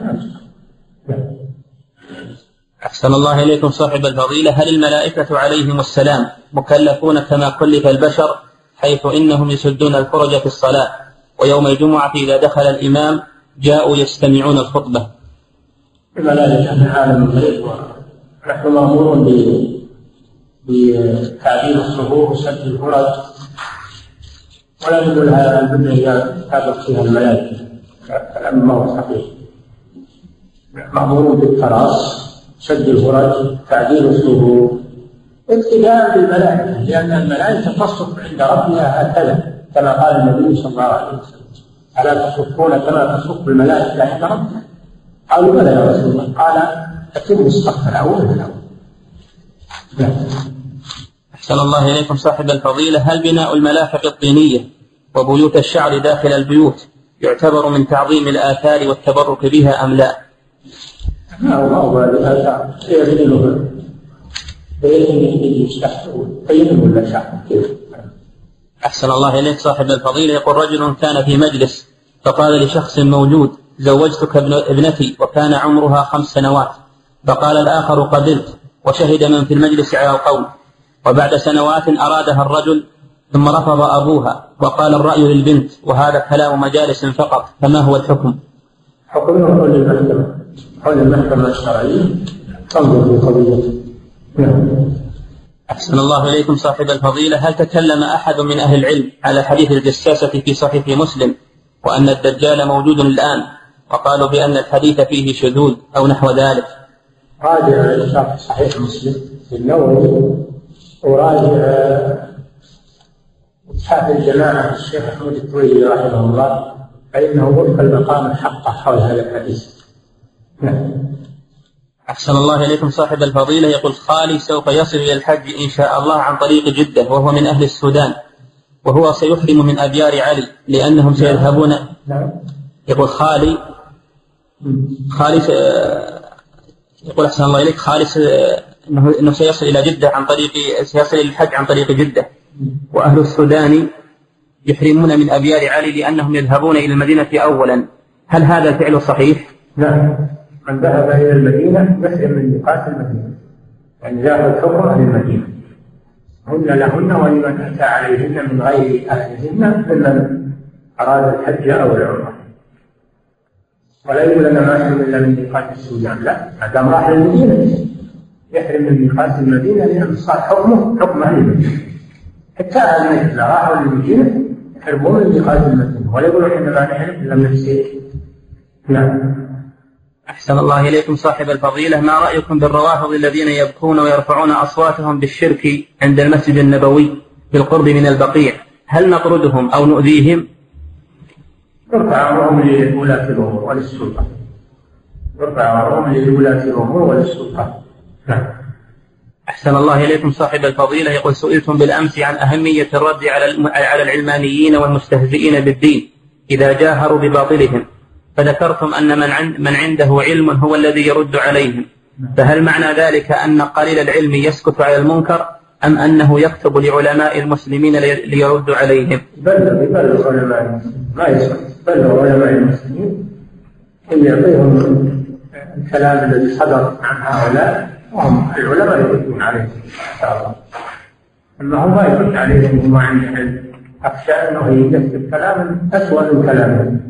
أحسن الله إليكم صاحب الفضيلة. هل الملائكة عليهم السلام مكلفون كما كلف البشر حيث إنهم يسدون الفرج في الصلاة ويوم الجمعة إذا دخل الإمام جاءوا يستمعون الخطبة؟ الملائكة من عالم الغيب ونحن مأمور بتعديل الصفوف وسد الفرج. ولا يدل على البدعيات سابق فيها الملائكة الأمر ما هو صحيح. مأمور بالتراص سد الفرج تعديل الصفوف ابتداء بالملائكة لأن الملائكة تصف عند ربها هكذا كما قال النبي صلى الله عليه وسلم. ألا تصفون كما تصف الملائكة عند ربها؟ قالوا بلى يا رسول الله. قال أتم الصف الأول فالأول نعم. أحسن الله إليكم صاحب الفضيلة هل بناء الملاحق الطينية وبيوت الشعر داخل البيوت يعتبر من تعظيم الآثار والتبرك بها أم لا؟ هو هذا يبينه بينه ولا شعر كيف؟ أحسن الله إليك صاحب الفضيلة يقول رجل كان في مجلس فقال لشخص موجود زوجتك ابنتي وكان عمرها خمس سنوات فقال الآخر قبلت وشهد من في المجلس على القول وبعد سنوات أرادها الرجل ثم رفض أبوها وقال الرأي للبنت وهذا كلام مجالس فقط فما هو الحكم؟ حكمه حول المحكمة. حول المحكمة الشرعية. تنظر في قضيته نعم. أحسن الله إليكم صاحب الفضيلة. هل تكلم أحد من أهل العلم على حديث الجساسة في صحيح مسلم وأن الدجال موجود الآن وقالوا بأن الحديث فيه شذوذ أو نحو ذلك؟ راجع صحيح مسلم في النووي. وراجع إسحاق الجماعة الشيخ أحمد الطويلي رحمه الله فإنه وفق المقام الحق حول هذا الحديث. نعم. أحسن الله إليكم صاحب الفضيلة. يقول خالي سوف يصل إلى الحج إن شاء الله عن طريق جدة وهو من أهل السودان وهو سيحرم من أبيار علي لأنهم سيذهبون. نعم. يقول خالي خالي يقول أحسن الله إليك خالي أنه أنه سيصل إلى جدة عن طريق سيصل إلى الحج عن طريق جدة. وأهل السودان يحرمون من أبيار علي لأنهم يذهبون إلى المدينة أولا. هل هذا الفعل صحيح؟ نعم من ذهب إلى المدينة يحرم من ميقات المدينة. يعني ذهب الحكم عن المدينة. هن لهن ولمن أتى عليهن من غير أهلهن ممن أراد الحج أو العمرة. ولا يقول أنا ما أحرم إلا من ميقات السودان. لا. ما دام راح للمدينة يحرم من ميقات المدينة لأن صار حكمه حكم أهل المدينة. حتى أهل المدينة إذا راحوا للمدينة يحرمون من ميقات المدينة. ولا يقولوا إحنا ما نحرم إلا من السير نعم. أحسن الله إليكم صاحب الفضيلة. ما رأيكم بالروافض الذين يبكون ويرفعون أصواتهم بالشرك عند المسجد النبوي بالقرب من البقيع؟ هل نطردهم أو نؤذيهم؟ يرفع أمرهم لولاة الأمور وللسلطة يرفع أمرهم لولاة الأمور وللسلطة أحسن الله إليكم صاحب الفضيلة. يقول سئلتم بالأمس عن أهمية الرد على على العلمانيين والمستهزئين بالدين. إذا جاهروا بباطلهم فذكرتم أن من, عند من عنده علم هو الذي يرد عليهم. فهل معنى ذلك أن قليل العلم يسكت على المنكر أم أنه يكتب لعلماء المسلمين ليرد عليهم؟ بلغ بلغ علماء المسلمين. ما يسكت. بلغ علماء المسلمين إن يعطيهم الكلام الذي صدر عن هؤلاء وهم العلماء يردون عليهم أما هو ما يرد عليهم وما عنده علم أخشى أنه يكتب كلاما أسوأ من كلامهم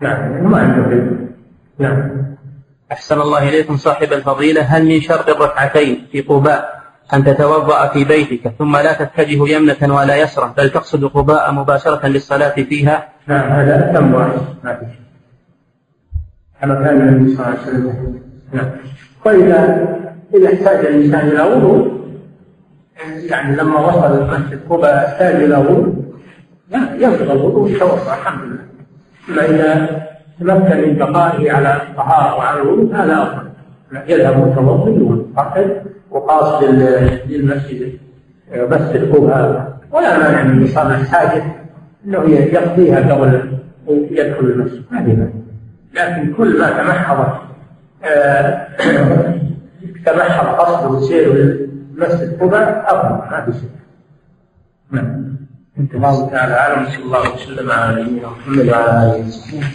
نعم ما عنده علم. نعم. أحسن الله إليكم صاحب الفضيلة. هل من شرط الركعتين في قباء أن تتوضأ في بيتك ثم لا تتجه يمنة ولا يسرا؟ بل تقصد قباء مباشرة للصلاة فيها؟ نعم هذا أتم واحد. ما في كما كان النبي صلى الله عليه وسلم نعم. وإذا إذا احتاج الإنسان إلى وضوء يعني لما وصل المسجد قباء احتاج إلى وضوء ينقض الوضوء ويتوضأ الحمد لله. أما إذا تمكن من بقائه على الطهارة وعلى الوضوء هذا أفضل. يذهب متوضئ ويعتقد وقاصد للمسجد مسجد قباء ولا مانع من إيصال الحاجة أنه يقضيها قبل يدخل المسجد. ما لكن كل ما تمحضت آه، تمحض قصد وسير المسجد قباء أفضل ما في شيء نعم. الله تعالى أعلم صلى الله وسلم على نبينا محمد وعلى آله وصحبه.